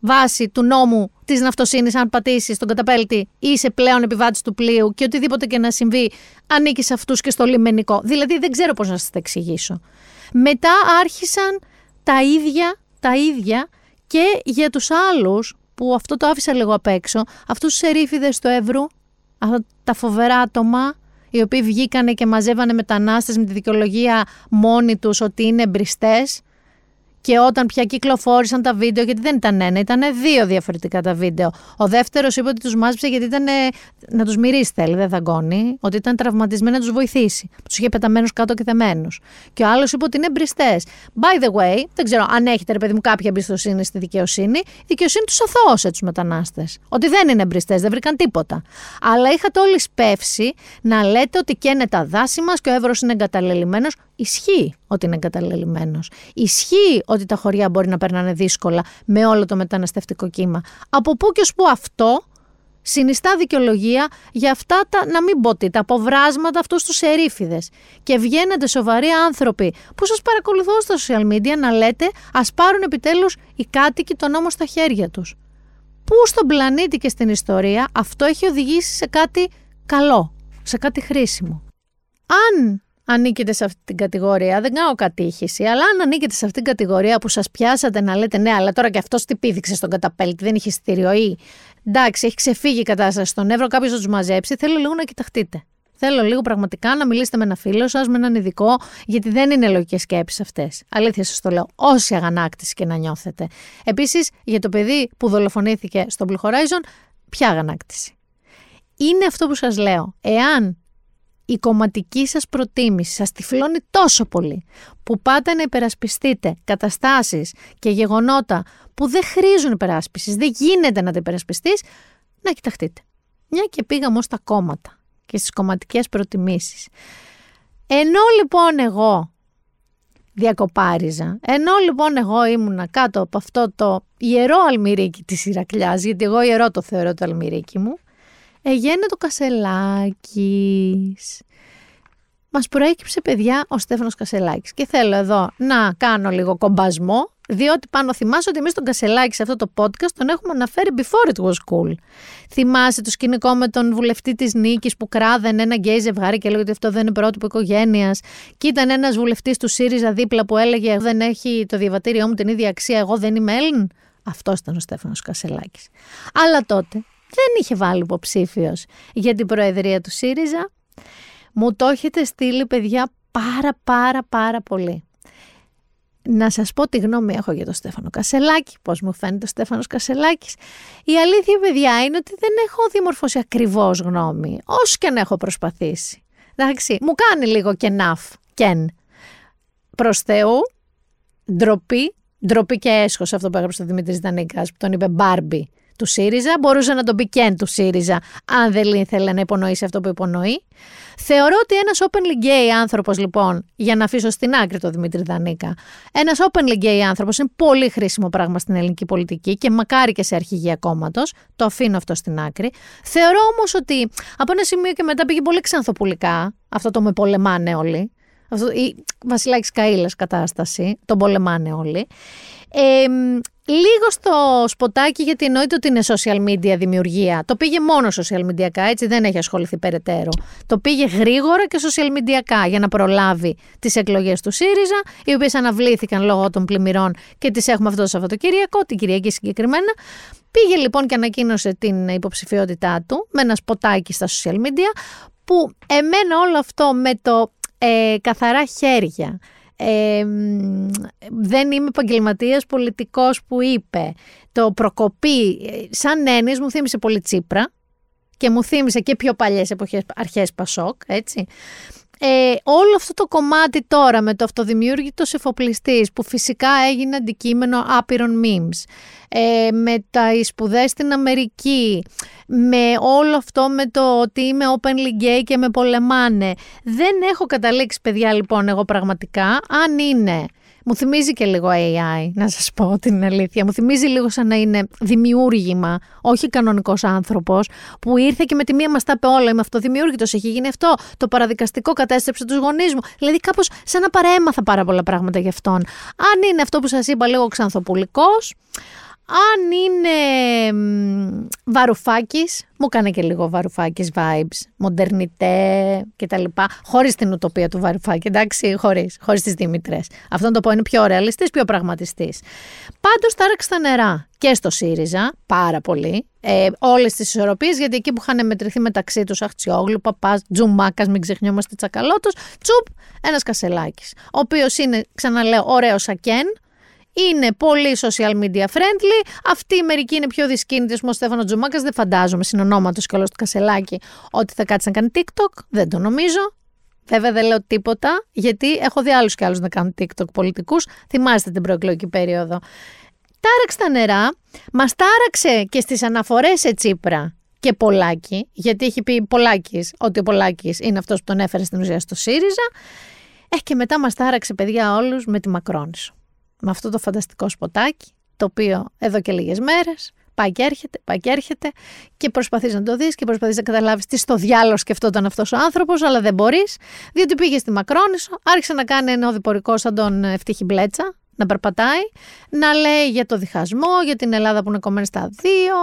βάση του νόμου της ναυτοσύνης, αν πατήσεις τον καταπέλτη, είσαι πλέον επιβάτης του πλοίου και οτιδήποτε και να συμβεί, ανήκεις σε αυτούς και στο λιμενικό. Δηλαδή, δεν ξέρω πώς να σας τα εξηγήσω. Μετά άρχισαν τα ίδια, τα ίδια και για τους άλλους που αυτό το άφησα λίγο απ' έξω, αυτούς τους ερήφιδες του Εύρου, αυτά τα φοβερά άτομα, οι οποίοι βγήκανε και μαζεύανε μετανάστες με τη δικαιολογία μόνοι τους ότι είναι εμπριστές και όταν πια κυκλοφόρησαν τα βίντεο, γιατί δεν ήταν ένα, ήταν δύο διαφορετικά τα βίντεο. Ο δεύτερος είπε ότι τους μάζεψε γιατί ήταν να τους μυρίσει, θέλει, δεν δαγκώνει, ότι ήταν τραυματισμένοι να τους βοηθήσει. Τους είχε πεταμένους κάτω και δεμένου. Και ο άλλος είπε ότι είναι εμπριστέ. By the way, δεν ξέρω αν έχετε, ρε παιδί μου, κάποια εμπιστοσύνη στη δικαιοσύνη, η δικαιοσύνη τους αθώωσε τους μετανάστες. Ότι δεν είναι εμπριστέ, δεν βρήκαν τίποτα. Αλλά είχατε όλοι σπεύσει να λέτε ότι καίνε τα δάση μας και ο Εύρος είναι εγκαταλελειμμένος. Ισχύει ότι είναι εγκαταλελειμμένος. Ισχύει ότι τα χωριά μπορεί να περνάνε δύσκολα με όλο το μεταναστευτικό κύμα. Από πού και ως πού αυτό συνιστά δικαιολογία για αυτά τα, να μην πω τι, τα αποβράσματα αυτούς τους ερήφιδε. Και βγαίνετε σοβαροί άνθρωποι που σας παρακολουθώ στα social media να λέτε ας πάρουν επιτέλους οι κάτοικοι τον νόμο στα χέρια τους. Πού στον πλανήτη και στην ιστορία αυτό έχει οδηγήσει σε κάτι καλό, σε κάτι χρήσιμο. Αν ανήκετε σε αυτή την κατηγορία, δεν κάνω κατήχηση, αλλά αν ανήκετε σε αυτή την κατηγορία που σας πιάσατε να λέτε ναι, αλλά τώρα και αυτός τι πήδηξε στον καταπέλτη, δεν είχε εισιτήριο ή εντάξει, έχει ξεφύγει η κατάσταση στον Εύρο, κάποιος να τους μαζέψει, θέλω λίγο να κοιταχτείτε. Θέλω λίγο πραγματικά να μιλήσετε με ένα φίλο σας, με έναν ειδικό, γιατί δεν είναι λογικές σκέψεις αυτές. Αλήθεια σας το λέω. Όση αγανάκτηση και να νιώθετε. Επίσης, για το παιδί που δολοφονήθηκε στο Blue Horizon, ποια αγανάκτηση. Είναι αυτό που σας λέω. Εάν η κομματική σας προτίμηση σας τυφλώνει τόσο πολύ που πάτε να υπερασπιστείτε καταστάσεις και γεγονότα που δεν χρήζουν υπεράσπισης, δεν γίνεται να τα υπερασπιστείς, να κοιταχτείτε. Μια και πήγαμε στα κόμματα και στις κομματικές προτιμήσεις. Ενώ λοιπόν εγώ διακοπάριζα, ενώ λοιπόν εγώ ήμουνα κάτω από αυτό το ιερό αλμυρίκι της Ηρακλιάς, γιατί εγώ ιερό το θεωρώ το αλμυρίκι μου, Εγένε το Κασελάκης. Μας προέκυψε παιδιά ο Στέφανος Κασελάκης και θέλω εδώ να κάνω λίγο κομπασμό διότι πάνω θυμάσαι ότι εμείς τον Κασελάκη σε αυτό το podcast τον έχουμε αναφέρει before it was cool. Θυμάσαι το σκηνικό με τον βουλευτή της Νίκης που κράδεν ένα γκέι ζευγάρι και έλεγε ότι αυτό δεν είναι πρότυπο οικογένειας. Και ήταν ένας βουλευτής του ΣΥΡΙΖΑ δίπλα που έλεγε Δεν έχει το διαβατήριό μου την ίδια αξία, εγώ δεν είμαι Έλλην. Αυτός ήταν ο Στέφανος Κασελάκης. Αλλά τότε δεν είχε βάλει υποψήφιος για την προεδρία του ΣΥΡΙΖΑ. Μου το έχετε στείλει, παιδιά, πάρα πάρα πάρα πολύ. Να σας πω τι γνώμη έχω για τον Στέφανο Κασελάκη, πώς μου φαίνεται ο Στέφανος Κασελάκης. Η αλήθεια, παιδιά, είναι ότι δεν έχω διαμορφώσει ακριβώς γνώμη, όσο και αν έχω προσπαθήσει. Εντάξει, μου κάνει λίγο και ναφ, κεν. Προς Θεού, ντροπή, ντροπή και έσχος αυτό που έγραψε ο Δημήτρης Δανίκας, που τον είπε Μπάρμπι του ΣΥΡΙΖΑ, μπορούσε να τον πει και του ΣΥΡΙΖΑ, αν δεν ήθελε να υπονοήσει αυτό που υπονοεί. Θεωρώ ότι ένας openly gay άνθρωπος, λοιπόν, για να αφήσω στην άκρη το Δημήτρη Δανίκα, ένας openly gay άνθρωπος είναι πολύ χρήσιμο πράγμα στην ελληνική πολιτική και μακάρι και σε αρχηγία κόμματος. Το αφήνω αυτό στην άκρη. Θεωρώ όμως ότι από ένα σημείο και μετά πήγε πολύ ξανθοπουλικά, αυτό το με πολεμάνε όλοι. Αυτό, η Βασιλάκης Καΐλας κατάσταση, τον πολεμάνε όλοι. Ε, λίγο στο σποτάκι γιατί εννοείται ότι είναι social media δημιουργία. Το πήγε μόνο social media, έτσι δεν έχει ασχοληθεί περαιτέρω. Το πήγε γρήγορα και social media για να προλάβει τις εκλογές του ΣΥΡΙΖΑ, οι οποίες αναβλήθηκαν λόγω των πλημμυρών και τις έχουμε αυτό το Σαββατοκύριακο, την Κυριακή συγκεκριμένα. Πήγε λοιπόν και ανακοίνωσε την υποψηφιότητά του με ένα σποτάκι στα social media που εμένα όλο αυτό με το ε, καθαρά χέρια ε, δεν είμαι επαγγελματίας πολιτικός που είπε. Το προκοπή ε, σαν έννοιες μου θύμισε πολύ Τσίπρα και μου θύμισε και πιο παλιές εποχές αρχές Πασόκ έτσι ε, όλο αυτό το κομμάτι τώρα με το αυτοδημιούργητος εφοπλιστής που φυσικά έγινε αντικείμενο άπειρων memes ε, με τα σπουδές στην Αμερική με όλο αυτό με το ότι είμαι openly gay και με πολεμάνε. Δεν έχω καταλήξει παιδιά λοιπόν εγώ πραγματικά. Αν είναι μου θυμίζει και λίγο AI, να σας πω την αλήθεια. Μου θυμίζει λίγο σαν να είναι δημιούργημα, όχι κανονικός άνθρωπος, που ήρθε και με τη μία μας τα είπε όλα, είμαι αυτοδημιούργητος, έχει γίνει αυτό, το παραδικαστικό κατέστρεψε τους γονείς μου. Δηλαδή κάπως σαν να παρέμαθα πάρα πολλά πράγματα γι' αυτόν. Αν είναι αυτό που σας είπα λίγο ξανθοπουλικός, αν είναι βαρουφάκης, μου κάνει και λίγο βαρουφάκης vibes, μοντερνιτέ και τα λοιπά, χωρίς την ουτοπία του βαρουφάκη, εντάξει, χωρίς, χωρίς τις Δήμητρες. Αυτό το πω είναι πιο ρεαλιστής, πιο πραγματιστής. Πάντως τάραξε τα νερά και στο ΣΥΡΙΖΑ, πάρα πολύ, ε, όλες τις ισορροπίες, γιατί εκεί που είχαν μετρηθεί μεταξύ τους Αχτσιόγλου, Παπάς, Τζουμάκας, μην ξεχνιόμαστε Τσακαλώτος, τσουπ, ένας Κασελάκης, ο οποίος είναι, ξαναλέω, ωραίος σακέν, είναι πολύ social media friendly. Αυτή η μερική είναι πιο δυσκίνητη, ο Στέφανος Τζουμάκας. Δεν φαντάζομαι συνονόματο και όλος του Κασελάκη ότι θα κάτσει να κάνει TikTok. Δεν το νομίζω. Βέβαια δεν λέω τίποτα, γιατί έχω δει άλλους και άλλους να κάνουν TikTok πολιτικούς. Θυμάστε την προεκλογική περίοδο. Τάραξε τα νερά, μας τάραξε και στις αναφορές σε Τσίπρα και Πολάκη, γιατί έχει πει Πολάκης ότι ο Πολάκης είναι αυτός που τον έφερε στην ουσία στο ΣΥΡΙΖΑ. Ε, και μετά μας τάραξε παιδιά όλους με τη Μακρόνισο με αυτό το φανταστικό σποτάκι, το οποίο εδώ και λίγες μέρες πάει και έρχεται, πάει και έρχεται και προσπαθείς να το δεις και προσπαθείς να καταλάβεις τι στο διάλογο σκεφτόταν αυτός ο άνθρωπος, αλλά δεν μπορείς, διότι πήγε στη Μακρόνισο, άρχισε να κάνει ένα οδηπορικό σαν τον Ευτύχη Μπλέτσα, να περπατάει, να λέει για το διχασμό, για την Ελλάδα που είναι κομμένη στα δύο,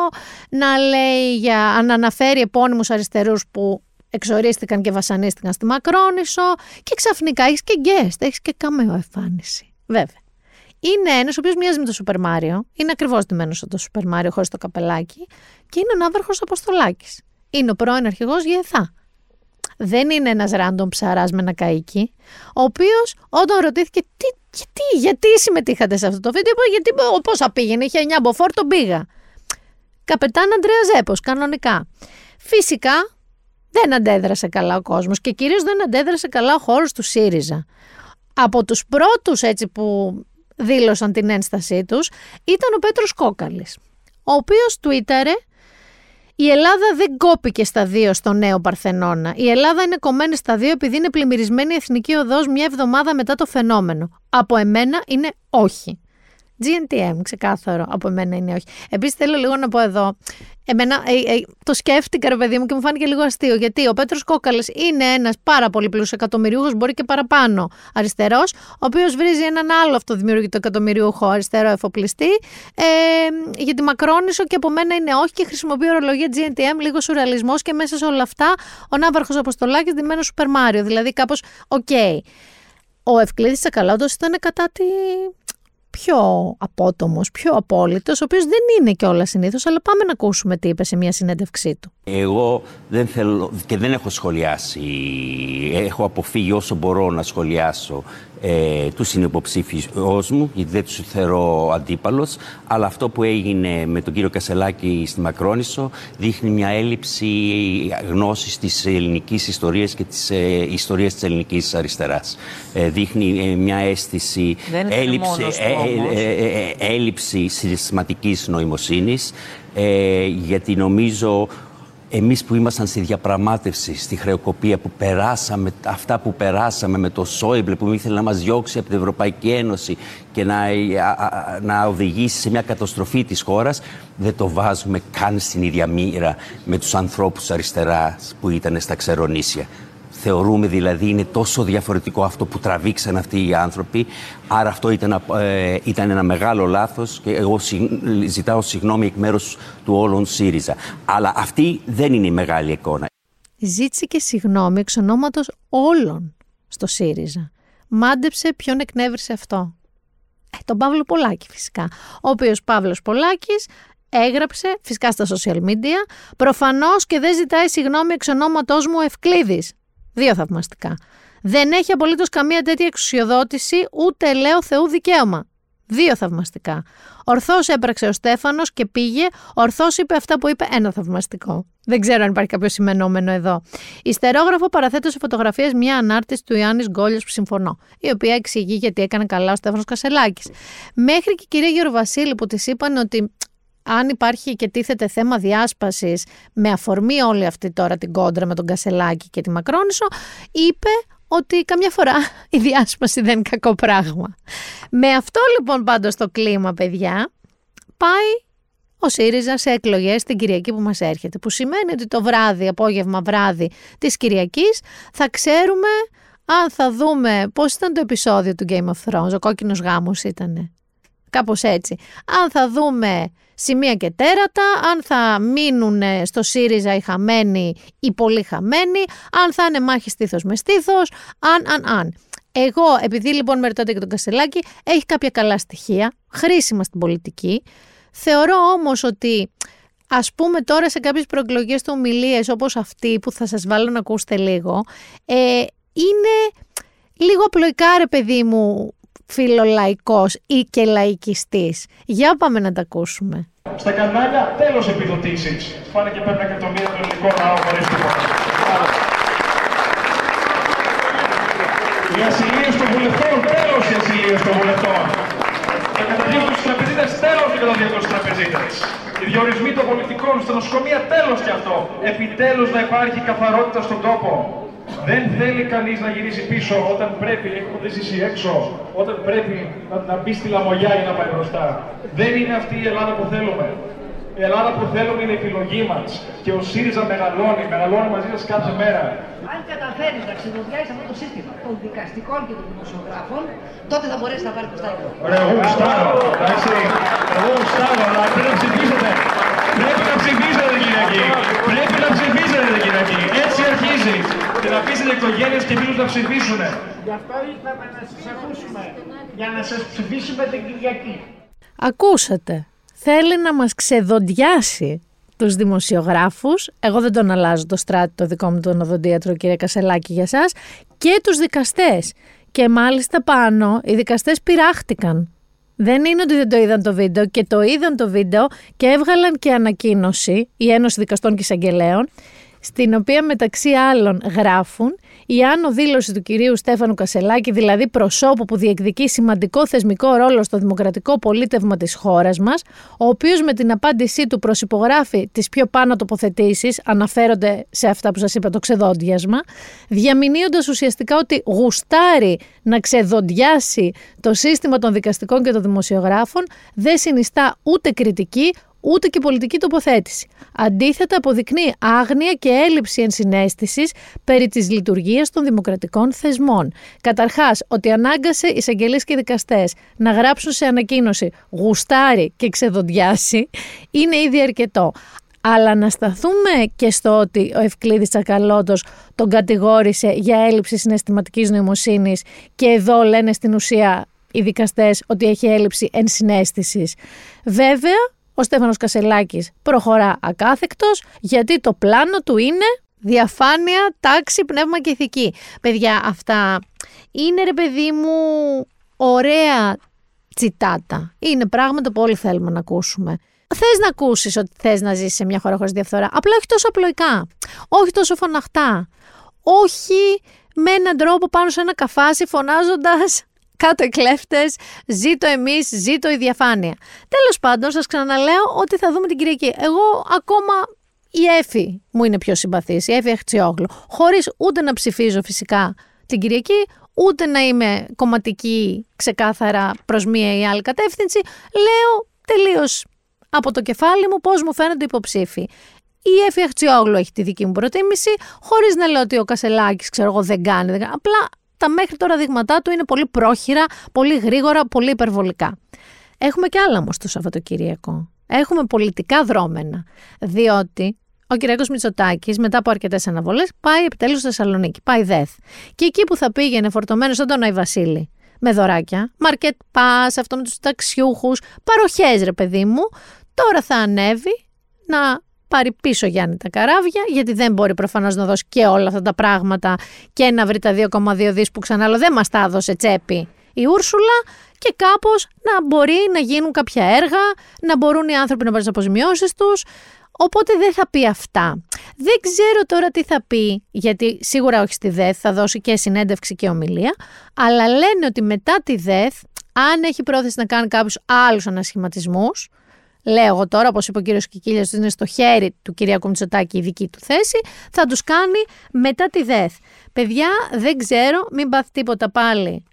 να λέει για, να αναφέρει επώνυμους αριστερούς που εξορίστηκαν και βασανίστηκαν στη Μακρόνισο και ξαφνικά έχεις και guest, έχεις και καμέο εμφάνιση. Βέβαια είναι ένας ο οποίος μοιάζει με το Σούπερ Μάριο. Είναι ακριβώς ντυμένος σαν το Σούπερ Μάριο, χωρίς το καπελάκι. Και είναι ο Ναύαρχο Αποστολάκης. Είναι ο πρώην αρχηγός Γεθά. Δεν είναι ένας ράντομ ψαράς με ένα καίκι, ο οποίος όταν ρωτήθηκε τι, γιατί, γιατί συμμετείχατε σε αυτό το βίντεο, γιατί πόσα πήγαινε, είχε 9 μποφόρ, τον πήγα. Καπετάν Αντρέα Ζέπος, κανονικά. Φυσικά δεν αντέδρασε καλά ο κόσμος και κυρίως δεν αντέδρασε καλά ο χώρος του ΣΥΡΙΖΑ. Από τους πρώτους έτσι που δήλωσαν την ένστασή τους ήταν ο Πέτρος Κόκαλης, ο οποίος τουίταρε η Ελλάδα δεν κόπηκε στα δύο στο νέο Παρθενώνα. Η Ελλάδα είναι κομμένη στα δύο επειδή είναι πλημμυρισμένη η εθνική οδός μια εβδομάδα μετά το φαινόμενο. Από εμένα είναι όχι. GNTM, ξεκάθαρο. Από εμένα είναι όχι. Επίσης θέλω λίγο να πω εδώ. Εμένα ε, ε, το σκέφτηκα, ρε παιδί μου, και μου φάνηκε λίγο αστείο. Γιατί ο Πέτρος Κόκαλε είναι ένας πάρα πολύ πλούσιος εκατομμυριούχος, μπορεί και παραπάνω αριστερός, ο οποίος βρίζει έναν άλλο αυτοδημιουργητό εκατομμυριούχο αριστερό εφοπλιστή ε, για τη Μακρόνισο και από μένα είναι όχι και χρησιμοποιεί ορολογία GNTM, λίγο σουρεαλισμός και μέσα σε όλα αυτά ο Ναύαρχος Αποστολάκης ντυμένος Σούπερ Μάριο. Δηλαδή κάπως, OK. Okay. Ο Ευκλήδης Τσακαλώτος ήταν κατά τι πιο απότομος, πιο απόλυτος, ο οποίος δεν είναι κιόλας συνήθως, αλλά πάμε να ακούσουμε τι είπε σε μια συνέντευξή του. Εγώ δεν θέλω και δεν έχω σχολιάσει, έχω αποφύγει όσο μπορώ να σχολιάσω ε, τους συνυποψήφιους μου, γιατί δεν τους θεωρώ αντιπάλους. Αλλά αυτό που έγινε με τον κύριο Κασελάκη στη Μακρόνισο δείχνει μια έλλειψη γνώσης της ελληνικής ιστορίας και της ε, ιστορίας της ελληνικής αριστεράς. Ε, δείχνει ε, μια αίσθηση έλλειψη, ε, ε, έλλειψη συστηματική νοημοσύνης. γιατί νομίζω εμείς που ήμασταν στη διαπραγμάτευση, στη χρεοκοπία που περάσαμε, αυτά που περάσαμε με το Σόιμπλε που ήθελε να μας διώξει από την Ευρωπαϊκή Ένωση και να, να οδηγήσει σε μια καταστροφή της χώρας, δεν το βάζουμε καν στην ίδια μοίρα με τους ανθρώπους αριστεράς που ήταν στα ξερονήσια. Θεωρούμε δηλαδή είναι τόσο διαφορετικό αυτό που τραβήξαν αυτοί οι άνθρωποι. Άρα αυτό ήταν, ε, ήταν ένα μεγάλο λάθος και εγώ ζητάω συγγνώμη εκ μέρους του όλων ΣΥΡΙΖΑ. Αλλά αυτή δεν είναι η μεγάλη εικόνα. Ζήτησε και συγγνώμη εξ ονόματος όλων στο ΣΥΡΙΖΑ. Μάντεψε ποιον εκνεύρισε αυτό. Ε, τον Παύλο Πολάκη φυσικά. Ο οποίος Παύλος Πολάκης έγραψε, φυσικά στα social media, προφανώς και δεν ζητάει συγγνώμη εξ ονόματός μου Ευκλήδης. Δύο θαυμαστικά. Δεν έχει απολύτως καμία τέτοια εξουσιοδότηση, ούτε λέω Θεού δικαίωμα. Δύο θαυμαστικά. Ορθώς έπραξε ο Στέφανος και πήγε, ορθώς είπε αυτά που είπε, ένα θαυμαστικό. Δεν ξέρω αν υπάρχει κάποιο σημενόμενο εδώ. Ιστερόγραφο παραθέτω σε φωτογραφίες μια ανάρτηση του Ιάννη Γκόλια που συμφωνώ, η οποία εξηγεί γιατί έκανε καλά ο Στέφανος Κασελάκης. Μέχρι και η κυρία Γεροβασίλη που της είπαν ότι αν υπάρχει και τίθεται θέμα διάσπασης με αφορμή όλη αυτή τώρα την κόντρα με τον Κασελάκη και τη Μακρόνισο, είπε ότι καμιά φορά η διάσπαση δεν είναι κακό πράγμα. Με αυτό λοιπόν πάντως το κλίμα παιδιά πάει ο ΣΥΡΙΖΑ σε εκλογές την Κυριακή που μας έρχεται που σημαίνει ότι το βράδυ, απόγευμα βράδυ της Κυριακής θα ξέρουμε αν θα δούμε πώς ήταν το επεισόδιο του Game of Thrones, ο κόκκινος γάμος ήτανε. Κάπως έτσι. Αν θα δούμε σημεία και τέρατα, αν θα μείνουν στο ΣΥΡΙΖΑ οι χαμένοι ή πολύ χαμένοι, αν θα είναι μάχη στήθος με στήθος, αν, αν, αν. Εγώ, επειδή λοιπόν με ρωτάτε και τον Κασελάκη, έχει κάποια καλά στοιχεία, χρήσιμα στην πολιτική. Θεωρώ όμως ότι ας πούμε τώρα σε κάποιες προεκλογές του ομιλίες όπως αυτή που θα σας βάλω να ακούσετε λίγο, ε, είναι λίγο απλοϊκά ρε παιδί μου φιλολαϊκός ή και λαϊκιστής. Για πάμε να τα ακούσουμε. Στα κανάλια τέλος επιδοτήσεις. Πάνε και παίρνουν εκατομμύρια το ελληνικό ναό χωρίς τίποτα. Η ασυλίωση των βουλευτών, τέλος η ασυλίωση των βουλευτών. Η καταδίωξη τους τραπεζίτες, τέλος η καταδίωξη τους τραπεζίτες. Οι διορισμοί των πολιτικών στα νοσοκομεία, τέλος και αυτό. Επιτέλους να υπάρχει καθαρότητα στον τόπο. Δεν θέλει κανείς να γυρίσει πίσω όταν πρέπει, έχετε ζήσει έξω, όταν πρέπει να, να μπει στη λαμογιά για να πάει μπροστά. Δεν είναι αυτή η Ελλάδα που θέλουμε. Η Ελλάδα που θέλουμε είναι η επιλογή μας. Και ο ΣΥΡΙΖΑ μεγαλώνει, μεγαλώνει μαζί σα κάθε μέρα. Αν καταφέρει να ξεδοδιάσει αυτό το σύστημα των δικαστικών και των δημοσιογράφων, τότε θα μπορέσει να πάρει το στάδιο. Ωραία, εγώ γουστάρω. Εντάξει, εγώ γουστάρω, αλλά πρέπει να ψηφίσετε. Πρέπει να ψηφίσετε την Κυριακή. Πρέπει να ψηφίσετε την Κυριακή. Έτσι αρχίζει. Και να πείσετε οικογένειε και φίλου να ψηφίσουν. Γι' αυτό ήρθαμε να σας ακούσουμε. Για να σας ψηφίσουμε την Κυριακή. Ακούσατε θέλει να μας ξεδοντιάσει τους δημοσιογράφους, εγώ δεν τον αλλάζω το στράτη το δικό μου τον οδοντίατρο κύριε Κασελάκη για σας, και τους δικαστές. Και μάλιστα πάνω οι δικαστές πειράχτηκαν. Δεν είναι ότι δεν το είδαν το βίντεο και το είδαν το βίντεο και έβγαλαν και ανακοίνωση η Ένωση Δικαστών και Εισαγγελέων στην οποία μεταξύ άλλων γράφουν η άνω δήλωση του κυρίου Στέφανου Κασελάκη, δηλαδή προσώπου που διεκδικεί σημαντικό θεσμικό ρόλο στο δημοκρατικό πολίτευμα της χώρας μας, ο οποίος με την απάντησή του προσυπογράφει τις πιο πάνω τοποθετήσεις, αναφέρονται σε αυτά που σας είπα το ξεδόντιασμα, διαμηνύοντας ουσιαστικά ότι γουστάρει να ξεδοντιάσει το σύστημα των δικαστικών και των δημοσιογράφων, δεν συνιστά ούτε κριτική, ούτε και πολιτική τοποθέτηση. Αντίθετα, αποδεικνύει άγνοια και έλλειψη ενσυναίσθησης περί της λειτουργίας των δημοκρατικών θεσμών. Καταρχάς, ότι ανάγκασε εισαγγελίε και δικαστές να γράψουν σε ανακοίνωση γουστάρι και ξεδοντιάσει είναι ήδη αρκετό. Αλλά να σταθούμε και στο ότι ο Ευκλήδης Τσακαλώτος τον κατηγόρησε για έλλειψη συναισθηματικής νοημοσύνης και εδώ λένε στην ουσία οι δικαστές ότι έχει έλλειψη ενσυναίσθησης. Βέβαια, ο Στέφανος Κασελάκης προχωρά ακάθεκτος γιατί το πλάνο του είναι διαφάνεια, τάξη, πνεύμα και ηθική. Παιδιά, αυτά είναι ρε παιδί μου ωραία τσιτάτα. Είναι πράγματα που όλοι θέλουμε να ακούσουμε. Θες να ακούσεις ότι θες να ζήσει σε μια χώρα χωρίς διαφθορά; Απλά όχι τόσο απλοϊκά. Όχι τόσο φωναχτά. Όχι με έναν τρόπο πάνω σε ένα καφάσι φωνάζοντας κάτω οι κλέφτες, ζήτω εμείς, ζήτω η διαφάνεια. Τέλος πάντων, σας ξαναλέω ότι θα δούμε την Κυριακή. Εγώ ακόμα η Έφη μου είναι πιο συμπαθής, η Έφη Αχτσιόγλου, χωρίς ούτε να ψηφίζω φυσικά την Κυριακή, ούτε να είμαι κομματική ξεκάθαρα προς μία ή άλλη κατεύθυνση, λέω τελείως από το κεφάλι μου πώς μου φαίνονται υποψήφοι. Η Εφη Αχτσιόγλου έχει τη δική μου προτίμηση, χωρίς να λέω ότι ο Κασελάκης, ξέρω εγώ, δεν κάνει. Δεν κάνει. Απλά τα μέχρι τώρα δείγματά του είναι πολύ πρόχειρα, πολύ γρήγορα, πολύ υπερβολικά. Έχουμε και άλλα όμως το Σαββατοκύριακο. Έχουμε πολιτικά δρόμενα. Διότι ο Κυριακός Μητσοτάκης, μετά από αρκετές αναβολές, πάει επιτέλους στη Θεσσαλονίκη. Πάει ΔΕΘ. Και εκεί που θα πήγαινε φορτωμένος σαν τον Άι Βασίλη, με δωράκια, market pass, αυτό με τους ταξιούχους, παροχές ρε παιδί μου, τώρα θα ανέβει να πάρει πίσω Γιάννη τα καράβια, γιατί δεν μπορεί προφανώς να δώσει και όλα αυτά τα πράγματα και να βρει τα 2,2 δις που ξανά δεν μας τα έδωσε τσέπη η Ούρσουλα και κάπως να μπορεί να γίνουν κάποια έργα, να μπορούν οι άνθρωποι να πάρουν τις αποζημιώσεις τους. Οπότε δεν θα πει αυτά. Δεν ξέρω τώρα τι θα πει, γιατί σίγουρα όχι στη ΔΕΘ, θα δώσει και συνέντευξη και ομιλία, αλλά λένε ότι μετά τη ΔΕΘ, αν έχει πρόθεση να κάνει κάποιους άλλους ανασχηματισμούς, λέω εγώ τώρα, όπως είπε ο κύριος Κικίλια, ότι είναι στο χέρι του Κυριακού Μητσοτάκη η δική του θέση, θα τους κάνει μετά τη ΔΕΘ. Παιδιά, δεν ξέρω, μην πάθει τίποτα πάλι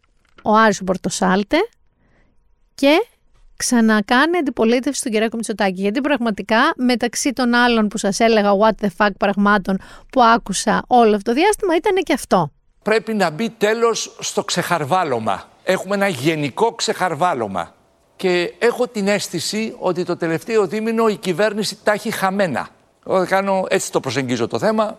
ο Άρης ο Πορτοσάλτε και ξανακάνει αντιπολίτευση στον Κυριακό Μητσοτάκη. Γιατί πραγματικά μεταξύ των άλλων που σας έλεγα what the fuck πραγμάτων που άκουσα όλο αυτό το διάστημα ήταν και αυτό. Πρέπει να μπει τέλος στο ξεχαρβάλωμα. Έχουμε ένα γενικό ξεχαρβάλωμα. Και έχω την αίσθηση ότι το τελευταίο δίμηνο η κυβέρνηση τα έχει χαμένα. Εγώ κάνω, έτσι το προσεγγίζω το θέμα.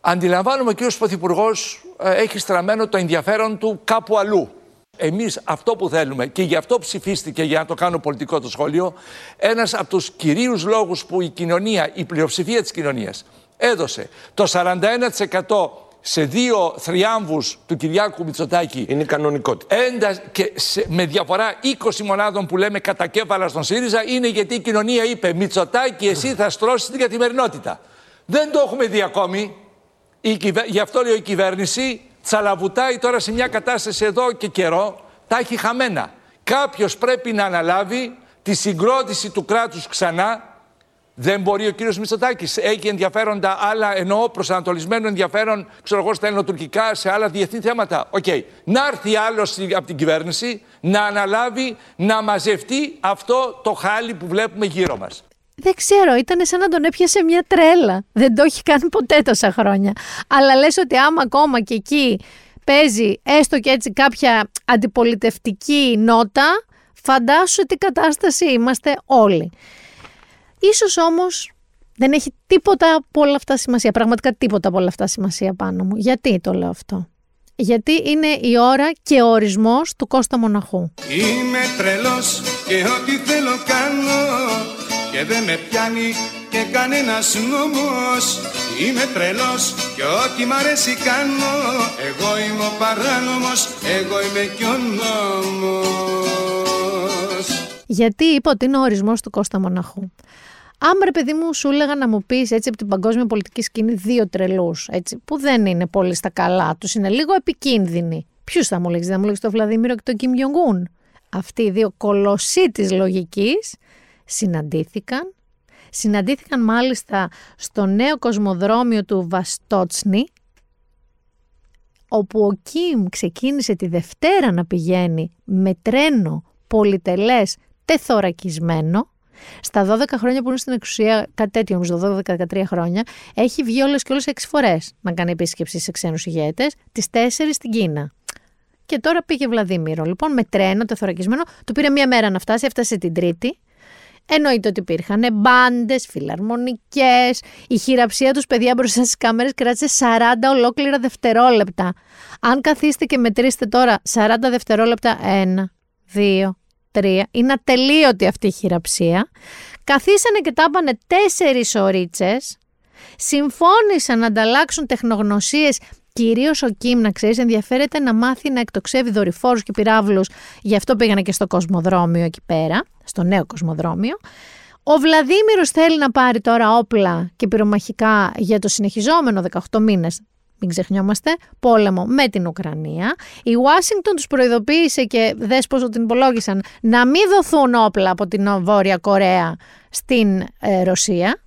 Αντιλαμβάνομαι ο κ. Πρωθυπουργός ε, έχει στραμμένο το ενδιαφέρον του κάπου αλλού. Εμείς αυτό που θέλουμε και γι' αυτό ψηφίστηκε για να το κάνω πολιτικό το σχόλιο, ένας από τους κυρίους λόγους που η κοινωνία, η πλειοψηφία της κοινωνίας έδωσε το 41% σε δύο θριάμβους του Κυριάκου Μητσοτάκη. Είναι κανονικότητα. Έντα, και με διαφορά 20 μονάδων που λέμε κατά κέφαλα στον ΣΥΡΙΖΑ είναι γιατί η κοινωνία είπε Μητσοτάκη εσύ θα στρώσεις την καθημερινότητα. Δεν το έχουμε δει ακόμη. Η, γι' αυτό λέει η κυβέρνηση τσαλαβουτάει τώρα σε μια κατάσταση εδώ και καιρό, τα έχει χαμένα. Κάποιος πρέπει να αναλάβει τη συγκρότηση του κράτους ξανά. Δεν μπορεί ο κύριος Μητσοτάκης. Έχει ενδιαφέροντα άλλα, εννοώ προσανατολισμένο ενδιαφέρον, ξέρω εγώ, στα ελληνοτουρκικά, σε άλλα διεθνή θέματα. OK. Okay. Να έρθει άλλος από την κυβέρνηση, να αναλάβει, να μαζευτεί αυτό το χάλι που βλέπουμε γύρω μας. Δεν ξέρω, ήταν σαν να τον έπιασε μια τρέλα. Δεν το έχει κάνει ποτέ τόσα χρόνια. Αλλά λες ότι άμα ακόμα και εκεί παίζει έστω και έτσι κάποια αντιπολιτευτική νότα, φαντάσου τι κατάσταση είμαστε όλοι. Ίσως όμως δεν έχει τίποτα από όλα αυτά σημασία, πραγματικά τίποτα από όλα αυτά σημασία πάνω μου. Γιατί το λέω αυτό; Γιατί είναι η ώρα και ο ορισμός του Κώστα Μοναχού. Είμαι τρελός και ό,τι θέλω κάνω και δεν με πιάνει και κανένας νόμος Είμαι τρελός και ό,τι μ' αρέσει κάνω Εγώ είμαι ο παράνομος, εγώ είμαι κι ο νόμος Γιατί είπα ότι είναι ο ορισμός του Κώστα Μοναχού Άμα ρε παιδί μου σου έλεγα να μου πεις έτσι από την παγκόσμια πολιτική σκηνή δύο τρελούς έτσι, που δεν είναι πολύ στα καλά τους, είναι λίγο επικίνδυνοι. Ποιους θα μου λέγεις, θα μου λέγεις τον Βλαδίμηρο και τον Κιμ Γιονγκούν; Αυτοί οι δύο κολοσσοί της λογικής συναντήθηκαν. Συναντήθηκαν μάλιστα στο νέο κοσμοδρόμιο του Βαστότσνη, όπου ο Κιμ ξεκίνησε τη Δευτέρα να πηγαίνει με τρένο πολυτελές τεθωρακισμένο. Στα 12 χρόνια που είναι στην εξουσία, κάτι τέτοιο όμως, 12-13 χρόνια, έχει βγει όλες και όλες 6 φορές να κάνει επίσκεψη σε ξένους ηγέτες, τις 4 στην Κίνα. Και τώρα πήγε Βλαδίμηρο. Λοιπόν, με τρένο, τεθωρακισμένο, του πήρε μία μέρα να φτάσει, έφτασε την Τρίτη. Εννοείται ότι υπήρχαν μπάντες, φιλαρμονικές. Η χειραψία τους παιδιά μπροστά στις κάμερες κράτησε 40 ολόκληρα δευτερόλεπτα. Αν καθίστε και μετρήστε τώρα 40 δευτερόλεπτα, 1, 2, 3, είναι ατελείωτη αυτή η χειραψία. Καθίσανε και τα είπανε τέσσερις ωρίτσες. Συμφώνησαν να ανταλλάξουν τεχνογνωσίες Κυρίως ο Κιμ, να ξέρεις, ενδιαφέρεται να μάθει να εκτοξεύει δορυφόρους και πυράβλους. Γι' αυτό πήγανε και στο κοσμοδρόμιο εκεί πέρα, στο νέο κοσμοδρόμιο. Ο Βλαδίμηρος θέλει να πάρει τώρα όπλα και πυρομαχικά για το συνεχιζόμενο 18 μήνες μην ξεχνιόμαστε, πόλεμο με την Ουκρανία. Η Ουάσιγκτον τους προειδοποίησε και δες πώς την υπολόγισαν να μην δοθούν όπλα από την Βόρεια Κορέα στην ε, Ρωσία.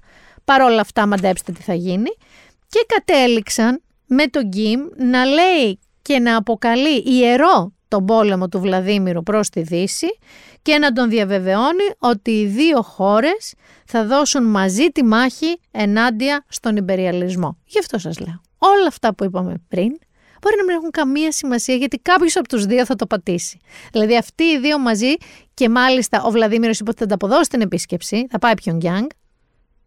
Παρ' όλα αυτά μαντέψτε τι θα γίνει. Και κατέληξαν με τον Γκίμ να λέει και να αποκαλεί ιερό τον πόλεμο του Βλαδίμηρου προς τη Δύση και να τον διαβεβαιώνει ότι οι δύο χώρες θα δώσουν μαζί τη μάχη ενάντια στον υπεριαλισμό. Γι' αυτό σας λέω. Όλα αυτά που είπαμε πριν μπορεί να μην έχουν καμία σημασία γιατί κάποιος από τους δύο θα το πατήσει. Δηλαδή αυτοί οι δύο μαζί και μάλιστα ο Βλαδίμηρος είπε ότι θα τα αποδώσει την επίσκεψη, θα πάει Πιονγκιάνγκ,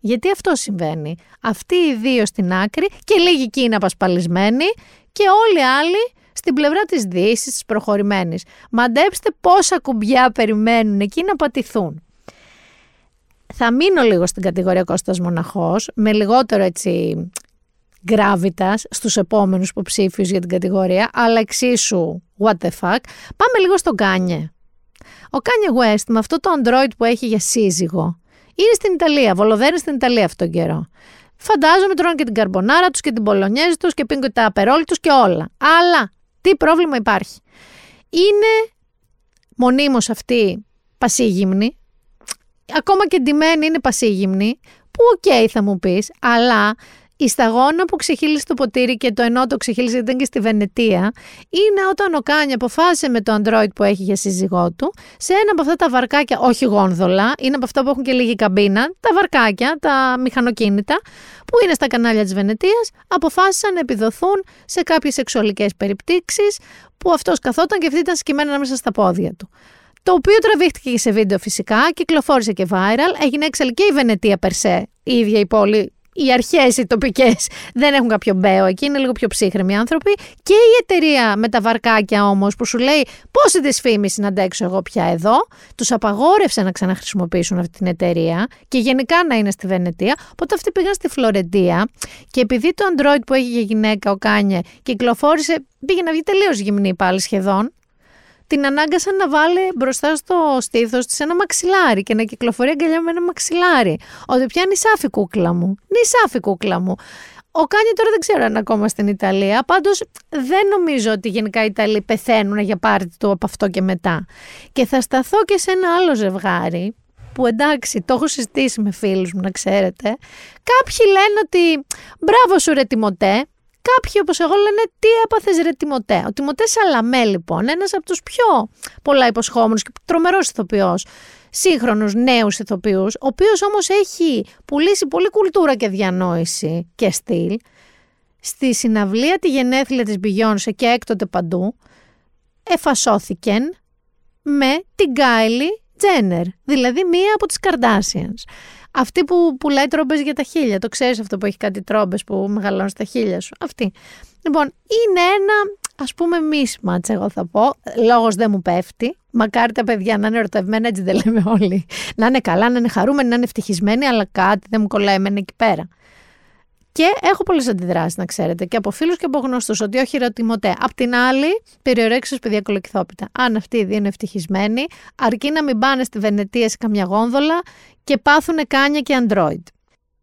γιατί αυτό συμβαίνει. Αυτοί οι δύο στην άκρη και λίγοι εκεί είναι απασπαλισμένοι και όλοι οι άλλοι στην πλευρά της δύσης, της προχωρημένης. Μαντέψτε πόσα κουμπιά περιμένουν εκεί να πατηθούν. Θα μείνω λίγο στην κατηγορία Κώστας Μοναχός, με λιγότερο έτσι gravitas στους επόμενους υποψήφιους για την κατηγορία, αλλά εξίσου what the fuck. Πάμε λίγο στον Κάνιε. Ο Κάνιε West με αυτό το android που έχει για σύζυγο, είναι στην Ιταλία, βολοδέρνει στην Ιταλία αυτόν τον καιρό. Φαντάζομαι τρώνε και την καρμπονάρα τους και την μπολονέζ τους και πίνουν και τα Aperol τους και όλα. Αλλά τι πρόβλημα υπάρχει. Είναι μονίμως αυτή πασίγυμνη, ακόμα και ντυμένη είναι πασίγυμνη, που OK okay, θα μου πεις, αλλά η σταγόνα που ξεχύλισε το ποτήρι και το ενώ το ξεχύλισε ήταν και στη Βενετία είναι όταν ο Κάνιε αποφάσισε με το android που έχει για σύζυγό του σε ένα από αυτά τα βαρκάκια, όχι γόνδολα, είναι από αυτά που έχουν και λίγη καμπίνα, τα βαρκάκια, τα μηχανοκίνητα που είναι στα κανάλια της Βενετίας αποφάσισαν να επιδοθούν σε κάποιες σεξουαλικές περιπτύξεις που αυτός καθόταν και αυτή ήταν σκημμένα μέσα στα πόδια του. Το οποίο τραβήχτηκε και σε βίντεο φυσικά, κυκλοφόρησε και viral, έγινε έξαλλη και η Βενετία περσέ, η ίδια η πόλη οι αρχές, οι τοπικές, δεν έχουν κάποιο μπέο εκεί, είναι λίγο πιο ψύχρεμοι άνθρωποι. Και η εταιρεία με τα βαρκάκια όμως, που σου λέει πόση δυσφήμιση να αντέξω εγώ πια εδώ, τους απαγόρευσε να ξαναχρησιμοποιήσουν αυτή την εταιρεία και γενικά να είναι στη Βενετία. Οπότε αυτοί πήγαν στη Φλωρεντία και επειδή το android που έχει για γυναίκα ο Κάνιε κυκλοφόρησε, πήγε να βγει τελείως γυμνή πάλι σχεδόν την ανάγκασαν να βάλει μπροστά στο στήθος της ένα μαξιλάρι και να κυκλοφορεί αγκαλιά με ένα μαξιλάρι. Ότι πια νισάφι κούκλα μου. Νισάφι κούκλα μου. Ο Κάνιε τώρα δεν ξέρω αν ακόμα στην Ιταλία. Πάντως δεν νομίζω ότι γενικά οι Ιταλοί πεθαίνουν για πάρτι του από αυτό και μετά. Και θα σταθώ και σε ένα άλλο ζευγάρι που εντάξει το έχω συζητήσει με φίλους μου να ξέρετε. Κάποιοι λένε ότι μπράβο σου ρε Τιμωτέ, Κάποιοι όπως εγώ λένε τι έπαθες ρε Τιμωτέ. Ο Τιμωτές Σαλαμέ λοιπόν, ένας από τους πιο πολλά υποσχόμενους και τρομερός ηθοποιός, σύγχρονους νέους ηθοποιούς, ο οποίος όμως έχει πουλήσει πολύ κουλτούρα και διανόηση και στυλ, στη συναυλία τη γενέθλια της Μπιγιόνσε και έκτοτε παντού, εφασώθηκαν με την Γκάιλι Τζένερ, δηλαδή μία από τις Καρδάσιανς. Αυτή που πουλάει τρόμπε για τα χίλια. Το ξέρεις αυτό που έχει κάτι τρόμπε που μεγαλώνει στα χίλια σου. Αυτή. Λοιπόν, είναι ένα ας πούμε mismatch, εγώ θα πω. Λόγος δεν μου πέφτει. Μακάρι τα παιδιά να είναι ερωτευμένα, έτσι δεν λέμε όλοι. Να είναι καλά, να είναι χαρούμενοι, να είναι ευτυχισμένοι, αλλά κάτι δεν μου κολλάει εμένα εκεί πέρα. Και έχω πολλές αντιδράσεις, να ξέρετε, και από φίλους και από γνωστού, ότι όχι ρωτημοτέ. Απ' την άλλη, περιορέξω παιδιά κολοκυθόπιτα. Αν αυτοί οι δύο είναι ευτυχισμένοι, αρκεί να μην πάνε στη Βενετία σε καμιά γόνδολα και πάθουν κάνια και Android.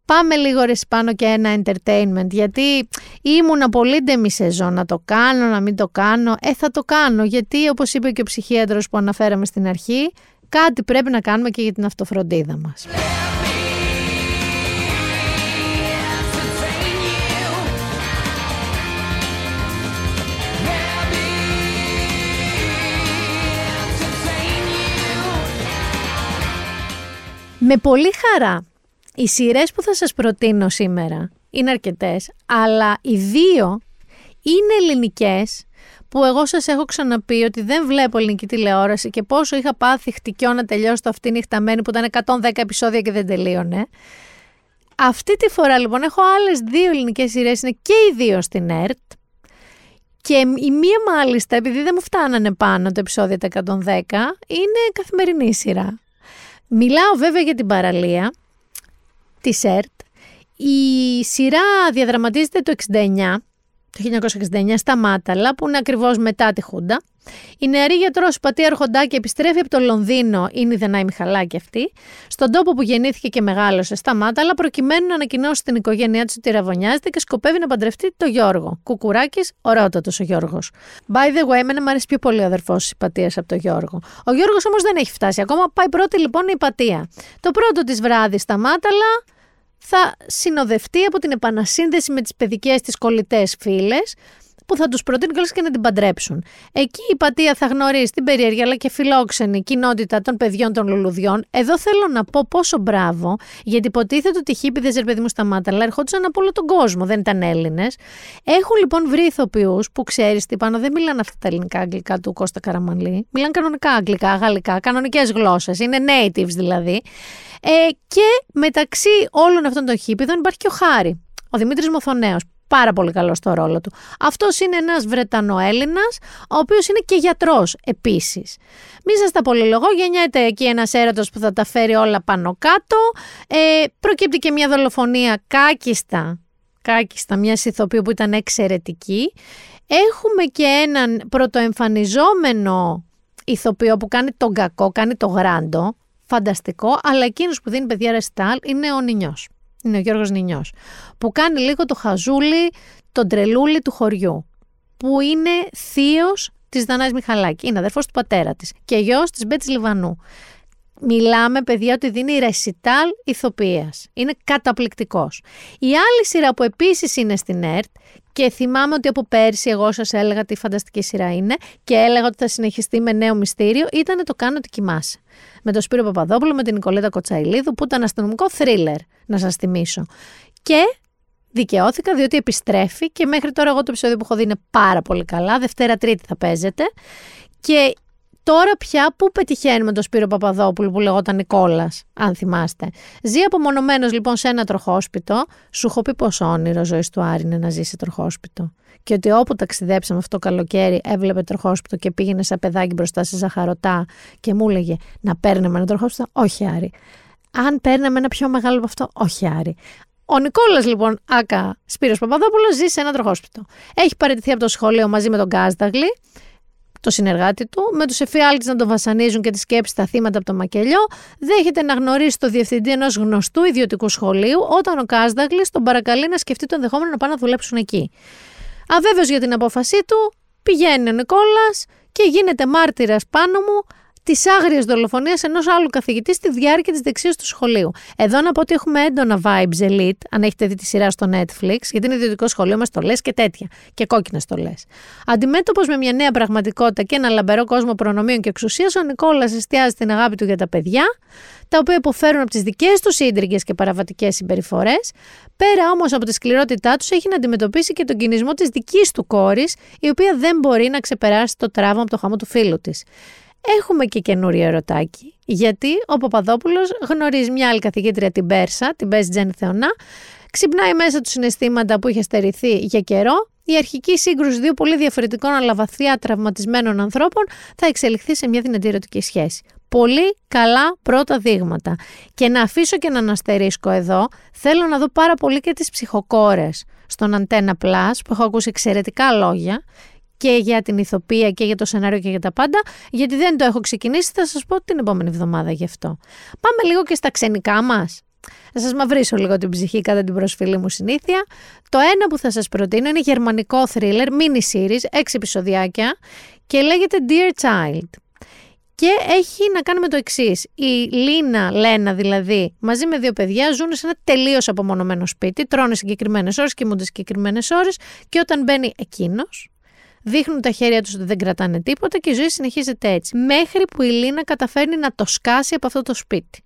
Πάμε λίγο ρε πάνω και ένα entertainment, γιατί ήμουνα πολύ ντεμή σεζόν να το κάνω, να μην το κάνω. Ε, θα το κάνω, γιατί όπως είπε και ο ψυχίατρος που αναφέραμε στην αρχή, κάτι πρέπει να κάνουμε και για την αυτοφροντίδα μας. Με πολύ χαρά. Οι σειρές που θα σας προτείνω σήμερα είναι αρκετές, αλλά οι δύο είναι ελληνικές που εγώ σας έχω ξαναπεί ότι δεν βλέπω ελληνική τηλεόραση και πόσο είχα πάθει χτυκιό να τελειώσω το αυτή νυχταμένη που ήταν 110 επεισόδια και δεν τελείωνε. Αυτή τη φορά λοιπόν έχω άλλες δύο ελληνικές σειρές, είναι και οι δύο στην ΕΡΤ. Και η μία μάλιστα, επειδή δεν μου φτάνανε πάνω τα επεισόδια τα 110, είναι καθημερινή σειρά. Μιλάω βέβαια για την παραλία της ΕΡΤ. Η σειρά διαδραματίζεται το 69, το 1969 στα Μάταλα, που είναι ακριβώς μετά τη Χούντα. Η νεαρή γιατρός Πατή Αρχοντάκη επιστρέφει από το Λονδίνο, είναι η Δενάη Μιχαλάκη αυτή, στον τόπο που γεννήθηκε και μεγάλωσε στα Μάταλα, προκειμένου να ανακοινώσει στην οικογένειά της ότι ραβωνιάζεται και σκοπεύει να παντρευτεί το Γιώργο. Κουκουράκης, ωραιότατο ο Γιώργος. By the way, εμένα μου αρέσει πιο πολύ ο αδερφός της Πατίας από το Γιώργο. Ο Γιώργος όμως δεν έχει φτάσει ακόμα. Πάει πρώτη λοιπόν η Πατία. Το πρώτο της βράδυ στα Μάταλα θα συνοδευτεί από την επανασύνδεση με τις παιδικές της κολλητές φίλες που θα τους προτείνουν κιόλας και να την παντρέψουν. Εκεί η πατία θα γνωρίσει την περίεργη αλλά και φιλόξενη κοινότητα των παιδιών των λουλουδιών. Εδώ θέλω να πω πόσο μπράβο, γιατί υποτίθεται ότι οι χίπηδες, ρε παιδί μου, στα μάταλα ερχόντουσαν από όλο τον κόσμο, δεν ήταν Έλληνες. Έχουν λοιπόν βρει ηθοποιούς που ξέρεις τι πάνω, δεν μιλάνε αυτά τα ελληνικά αγγλικά του Κώστα Καραμαλή. Μιλάνε κανονικά αγγλικά, γαλλικά, κανονικές γλώσσες. Είναι natives δηλαδή. Ε, και μεταξύ όλων αυτών των χίπηδων υπάρχει και ο Χάρη, ο Δημήτρης Μοθονέο. Πάρα πολύ καλός στο ρόλο του. Αυτός είναι ένας Βρετανοέλληνας, ο οποίος είναι και γιατρός επίσης. Μη σας τα πολυλογώ, γεννιέται εκεί ένας έρωτος που θα τα φέρει όλα πάνω κάτω. Ε, προκύπτει και μια δολοφονία κάκιστα, κάκιστα μιας ηθοποιού που ήταν εξαιρετική. Έχουμε και έναν πρωτοεμφανιζόμενο ηθοποιό που κάνει τον κακό, κάνει το γράντο, φανταστικό, αλλά εκείνος που δίνει παιδιά ρεστάλ είναι ο Νινιός. Είναι ο Γιώργος Νινιός. Που κάνει λίγο το χαζούλι, τον τρελούλι του χωριού. Που είναι θείος της Δανάης Μιχαλάκη. Είναι αδερφός του πατέρα της και γιος της Μπέτσης Λιβανού. Μιλάμε, παιδιά, ότι δίνει ρεσιτάλ ηθοποιίας. Είναι καταπληκτικός. Η άλλη σειρά που επίσης είναι στην ΕΡΤ και θυμάμαι ότι από πέρσι εγώ σας έλεγα τι φανταστική σειρά είναι και έλεγα ότι θα συνεχιστεί με νέο μυστήριο, ήταν το Κάνω ότι κοιμάσαι. Με τον Σπύρο Παπαδόπουλο, με την Νικολέτα Κοτσαϊλίδου, που ήταν αστυνομικό θρίλερ, να σας θυμίσω. Και δικαιώθηκα διότι επιστρέφει και μέχρι τώρα εγώ το επεισόδιο που έχω δει είναι πάρα πολύ καλά. Δευτέρα Τρίτη θα παίζεται. Και Τώρα πια πού πετυχαίνουμε τον Σπύρο Παπαδόπουλο που λεγόταν Νικόλας, αν θυμάστε. Ζει απομονωμένος λοιπόν σε ένα τροχόσπιτο. Σου έχω πει πόσο όνειρο ζωής του Άρη είναι να ζει σε τροχόσπιτο. Και ότι όπου ταξιδέψαμε αυτό το καλοκαίρι, έβλεπε τροχόσπιτο και πήγαινε σαν παιδάκι μπροστά σε ζαχαρωτά και μου έλεγε να παίρνουμε ένα τροχόσπιτο; Όχι, Άρη. Αν παίρναμε ένα πιο μεγάλο από αυτό, όχι, Άρη. Ο Νικόλας, λοιπόν, Άκα Σπύρος Παπαδόπουλος, ζει σε ένα τροχόσπιτο. Έχει παραιτηθεί από το σχολείο μαζί με τον Κάσταγλι το συνεργάτη του, με τους εφιάλτες να τον βασανίζουν και τη σκέψη στα θύματα από το μακελιό, δέχεται να γνωρίσει το διευθυντή ενός γνωστού ιδιωτικού σχολείου, όταν ο Κάσδαγλης τον παρακαλεί να σκεφτεί το ενδεχόμενο να πάνε να δουλέψουν εκεί. Αβέβαιος για την απόφασή του, πηγαίνει ο Νικόλας και γίνεται μάρτυρας πάνω μου της άγριας δολοφονίας ενός άλλου καθηγητή στη διάρκεια της δεξίωση του σχολείου. Εδώ να πω ότι έχουμε έντονα vibes elite, αν έχετε δει τη σειρά στο Netflix, γιατί είναι ιδιωτικό σχολείο με στολέ και τέτοια. Και κόκκινες στολέ. Αντιμέτωπος με μια νέα πραγματικότητα και ένα λαμπερό κόσμο προνομίων και εξουσίας, ο Νικόλας εστιάζει την αγάπη του για τα παιδιά, τα οποία υποφέρουν από τις δικές του ίντριγγε και παραβατικές συμπεριφορές. Πέρα όμως από τη σκληρότητά τους, έχει να αντιμετωπίσει και τον κινησμό της δικής του κόρης, η οποία δεν μπορεί να ξεπεράσει το τραύμα από το χάμο του φίλου της. Έχουμε και καινούριο ερωτάκι. Γιατί ο Παπαδόπουλος γνωρίζει μια άλλη καθηγήτρια, την Πέρσα, την Πέρση Τζέννη Θεωνά, ξυπνάει μέσα του συναισθήματα που είχε στερηθεί για καιρό. Η αρχική σύγκρουση δύο πολύ διαφορετικών αλλά βαθιά τραυματισμένων ανθρώπων θα εξελιχθεί σε μια δυνατή ερωτική σχέση. Πολύ καλά πρώτα δείγματα. Και να αφήσω και να αναστερίσκω εδώ, θέλω να δω πάρα πολύ και τις ψυχοκόρες στον Antenna Plus, που έχω ακούσει εξαιρετικά λόγια και για την ηθοποιία και για το σενάριο και για τα πάντα, γιατί δεν το έχω ξεκινήσει, θα σας πω την επόμενη εβδομάδα γι' αυτό. Πάμε λίγο και στα ξενικά μας. Θα σας μαυρίσω λίγο την ψυχή κατά την προσφυλή μου συνήθεια. Το ένα που θα σας προτείνω είναι γερμανικό thriller, mini series, έξι επεισοδιάκια και λέγεται Dear Child. Και έχει να κάνει με το εξής. Η Λίνα, Λένα δηλαδή, μαζί με δύο παιδιά ζουν σε ένα τελείως απομονωμένο σπίτι, τρώνε συγκεκριμένες ώρες, κοιμούνται συγκεκριμένες ώρες και όταν μπαίνει εκείνος, δείχνουν τα χέρια τους ότι δεν κρατάνε τίποτα και η ζωή συνεχίζεται έτσι. Μέχρι που η Λίνα καταφέρνει να το σκάσει από αυτό το σπίτι.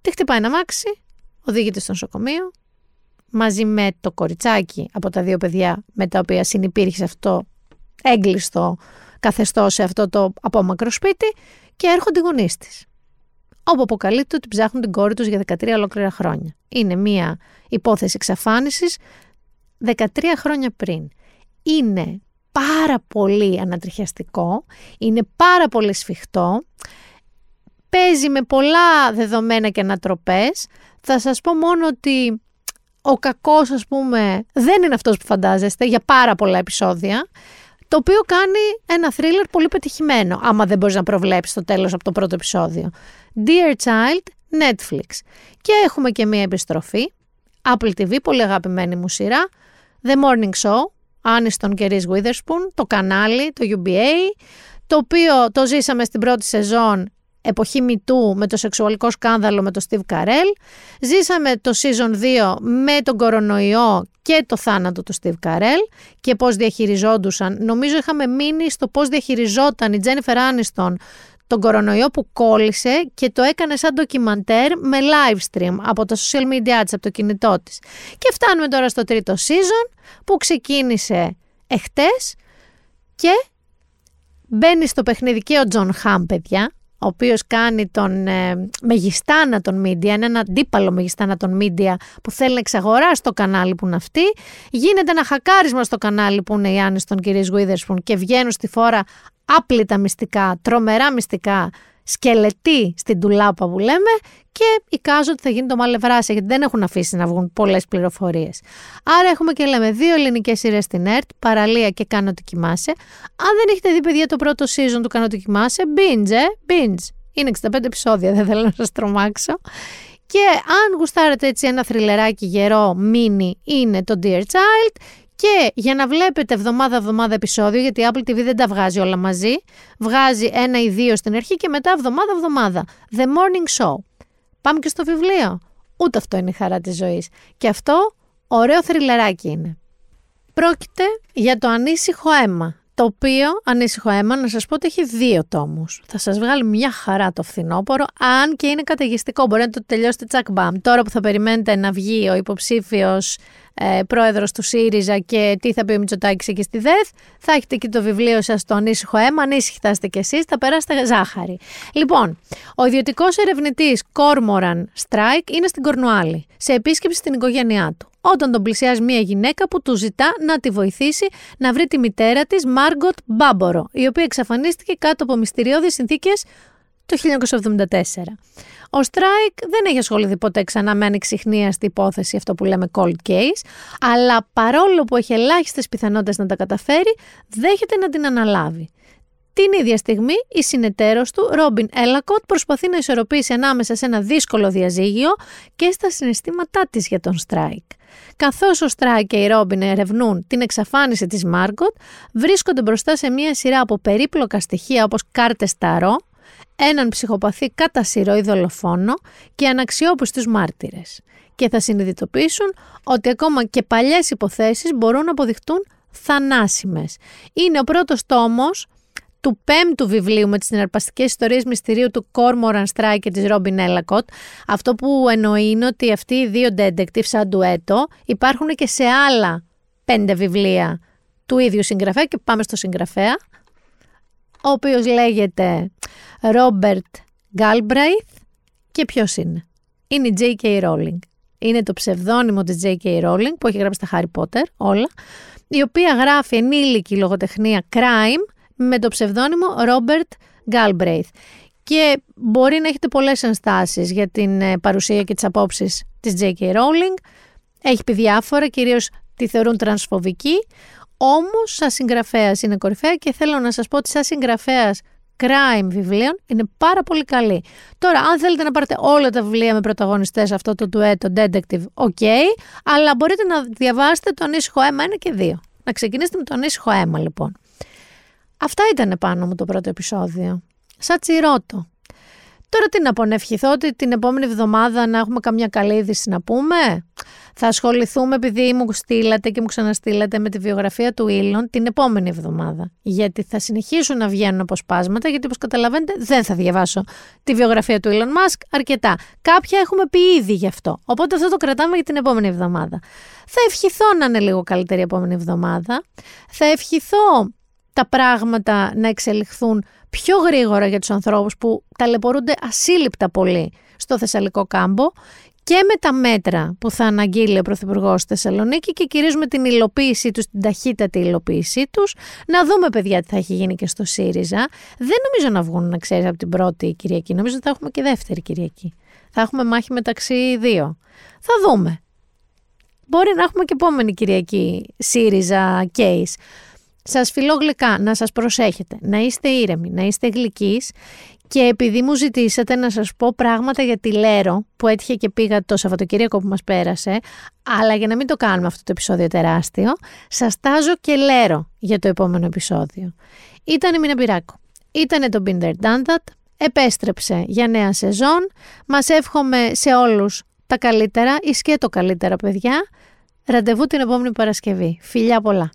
Τι χτυπάει ένα μάξι, οδηγείται στο νοσοκομείο, μαζί με το κοριτσάκι από τα δύο παιδιά με τα οποία συνεπήρχε αυτό έγκλειστο καθεστώς σε αυτό το απόμακρο σπίτι και έρχονται οι γονείς της. Όπου αποκαλύπτει ότι ψάχνουν την κόρη τους για 13 ολόκληρα χρόνια. Είναι μια υπόθεση εξαφάνισης 13 χρόνια πριν. Είναι πάρα πολύ ανατριχιαστικό, είναι πάρα πολύ σφιχτό, παίζει με πολλά δεδομένα και ανατροπές. Θα σας πω μόνο ότι ο κακός, ας πούμε, δεν είναι αυτός που φαντάζεστε για πάρα πολλά επεισόδια, το οποίο κάνει ένα θρίλερ πολύ πετυχημένο, άμα δεν μπορείς να προβλέψεις το τέλος από το πρώτο επεισόδιο. Dear Child, Netflix. Και έχουμε και μία επιστροφή, Apple TV, πολύ αγαπημένη μου σειρά, The Morning Show, Άνιστον και Reese Witherspoon, το κανάλι, το UBA, το οποίο το ζήσαμε στην πρώτη σεζόν εποχή Μητού με το σεξουαλικό σκάνδαλο με τον Steve Carell. Ζήσαμε το season 2 με τον κορονοϊό και το θάνατο του Steve Carell και πώς διαχειριζόντουσαν. Νομίζω είχαμε μείνει στο πώς διαχειριζόταν η Jennifer Aniston τον κορονοϊό που κόλλησε και το έκανε σαν ντοκιμαντέρ με live stream από τα social media της, από το κινητό της. Και φτάνουμε τώρα στο τρίτο season που ξεκίνησε εχθές και μπαίνει στο παιχνίδι και ο Τζον Χαμ, παιδιά, ο οποίος κάνει τον ε, μεγιστάνα των media, είναι ένα αντίπαλο μεγιστάνα των media που θέλει να εξαγοράσει το κανάλι που είναι αυτή. Γίνεται ένα χακάρισμα στο κανάλι που είναι η Άνιστον και η Ρις Witherspoon και βγαίνουν στη φόρα άπλυτα μυστικά, τρομερά μυστικά, σκελετοί στην τουλάπα που λέμε και εικάζω ότι θα γίνει το μάλε βράσε γιατί δεν έχουν αφήσει να βγουν πολλές πληροφορίες. Άρα έχουμε και λέμε δύο ελληνικές σειρές στην ΕΡΤ, Παραλία και Κάνω ότι κοιμάσαι. Αν δεν έχετε δει παιδιά το πρώτο season του Κάνω ότι κοιμάσαι, binge, ε, binge. Είναι 65 επεισόδια, [laughs] δεν θέλω να σας τρομάξω. Και αν γουστάρετε έτσι ένα θρυλεράκι γερό, μίνι, είναι το Dear Child και για να βλέπετε εβδομάδα-εβδομάδα επεισόδιο, γιατί η Apple TV δεν τα βγάζει όλα μαζί, βγάζει ένα ή δύο στην αρχή και μετά εβδομάδα-εβδομάδα. The Morning Show. Πάμε και στο βιβλίο. Ούτε αυτό είναι η χαρά της ζωής. Και αυτό ωραίο θρυλεράκι είναι. Πρόκειται για το ανήσυχο αίμα, το οποίο ανήσυχο αίμα να σας πω ότι έχει δύο τόμους. Θα σας βγάλει μια χαρά το φθινόπωρο, αν και είναι καταιγιστικό. Μπορεί να το τελειώσετε τσακ μπαμ. Τώρα που θα περιμένετε να βγει ο υποψήφιος ε, πρόεδρος του ΣΥΡΙΖΑ και τι θα πει ο Μητσοτάκης εκεί στη ΔΕΘ, θα έχετε εκεί το βιβλίο σας στο ανήσυχο αίμα, ανήσυχοι θα είστε κι εσείς, θα περάσετε ζάχαρη. Λοιπόν, ο ιδιωτικός ερευνητής Κόρμοραν Στράικ είναι στην Κορνουάλη, σε επίσκεψη στην οικογένειά του όταν τον πλησιάζει μια γυναίκα που του ζητά να τη βοηθήσει να βρει τη μητέρα της Μάργκοτ Μπάμπορο, η οποία εξαφανίστηκε κάτω από μυστηριώδεις συνθήκες το 1974. Ο Στράικ δεν έχει ασχοληθεί ποτέ ξανά με ανεξιχνίαστη υπόθεση, αυτό που λέμε cold case, αλλά παρόλο που έχει ελάχιστες πιθανότητες να τα καταφέρει, δέχεται να την αναλάβει. Την ίδια στιγμή, η συνεταίρος του, Ρόμπιν Έλακοτ, προσπαθεί να ισορροπήσει ανάμεσα σε ένα δύσκολο διαζύγιο και στα συναισθήματά της για τον Στράικ. Καθώς ο Στράικ και η Ρόμπιν ερευνούν την εξαφάνιση της Μάργκοτ, βρίσκονται μπροστά σε μια σειρά από περίπλοκα στοιχεία όπως κάρτες ταρό, έναν ψυχοπαθή κατά συρροή δολοφόνο και αναξιόπιστους μάρτυρες και θα συνειδητοποιήσουν ότι ακόμα και παλιές υποθέσεις μπορούν να αποδειχτούν θανάσιμες. Είναι ο πρώτος τόμος του πέμπτου βιβλίου με τις συναρπαστικές ιστορίες μυστηρίου του Κόρμοραν Στράι και της Ρόμπιν Έλακοτ. Αυτό που εννοεί είναι ότι αυτοί οι δύο detective σαν ντουέτο υπάρχουν και σε άλλα πέντε βιβλία του ίδιου συγγραφέα και πάμε στο συγγραφέα ο οποίος λέγεται Ρόμπερτ Γκάλμπραϊθ και ποιος είναι; Είναι η J.K. Rowling. Είναι το ψευδόνυμο της J.K. Rowling που έχει γράψει τα Harry Potter όλα, η οποία γράφει ενήλικη λογοτεχνία crime με το ψευδόνυμο Ρόμπερτ Γκάλμπραϊθ. Και μπορεί να έχετε πολλές ενστάσεις για την ε, παρουσία και τις απόψεις της J.K. Rowling. Έχει πει διάφορα, κυρίως τη θεωρούν τρανσφοβική. Όμως, σαν συγγραφέας είναι κορυφαία και θέλω να σας πω ότι σαν συγγραφέας crime βιβλίων είναι πάρα πολύ καλή. Τώρα, αν θέλετε να πάρετε όλα τα βιβλία με πρωταγωνιστές αυτό το duet, το detective, ok, αλλά μπορείτε να διαβάσετε το ανήσυχο αίμα ένα και δύο. Να ξεκινήσετε με το ανήσυχο αίμα, λοιπόν. Αυτά ήταν πάνω μου το πρώτο επεισόδιο. Σαν τσιρότο. Τώρα τι να πω, να ευχηθώ ότι την επόμενη εβδομάδα να έχουμε καμιά καλή είδηση να πούμε. Θα ασχοληθούμε επειδή μου στείλατε και μου ξαναστείλατε με τη βιογραφία του Ήλον την επόμενη εβδομάδα. Γιατί θα συνεχίσουν να βγαίνουν αποσπάσματα, γιατί όπως καταλαβαίνετε δεν θα διαβάσω τη βιογραφία του Elon Musk αρκετά. Κάποια έχουμε πει ήδη γι' αυτό. Οπότε αυτό το κρατάμε για την επόμενη εβδομάδα. Θα ευχηθώ να είναι λίγο καλύτερη η επόμενη εβδομάδα. Θα ευχηθώ τα πράγματα να εξελιχθούν πιο γρήγορα για τους ανθρώπους που ταλαιπωρούνται ασύλληπτα πολύ στο Θεσσαλικό κάμπο και με τα μέτρα που θα αναγγείλει ο Πρωθυπουργός στη Θεσσαλονίκη και κυρίω με την υλοποίησή τους, την ταχύτατη υλοποίησή τους. Να δούμε, παιδιά, τι θα έχει γίνει και στο ΣΥΡΙΖΑ. Δεν νομίζω να βγουν, να ξέρεις, από την πρώτη Κυριακή. Νομίζω ότι θα έχουμε και δεύτερη Κυριακή. Θα έχουμε μάχη μεταξύ δύο. Θα δούμε. Μπορεί να έχουμε και επόμενη Κυριακή ΣΥΡΙΖΑ case. Σας φιλώ γλυκά, να σας προσέχετε, να είστε ήρεμοι, να είστε γλυκείς και επειδή μου ζητήσατε να σας πω πράγματα για τη Λέρο που έτυχε και πήγα το Σαββατοκύριακο που μας πέρασε, αλλά για να μην το κάνουμε αυτό το επεισόδιο τεράστιο, σας τάζω και Λέρο για το επόμενο επεισόδιο. Ήταν η Μίνα Πυράκο. Ήτανε το Binder Done Επέστρεψε για νέα σεζόν. Μας εύχομαι σε όλους τα καλύτερα, ή και το καλύτερα παιδιά. Ραντεβού την επόμενη Παρασκευή. Φιλιά πολλά.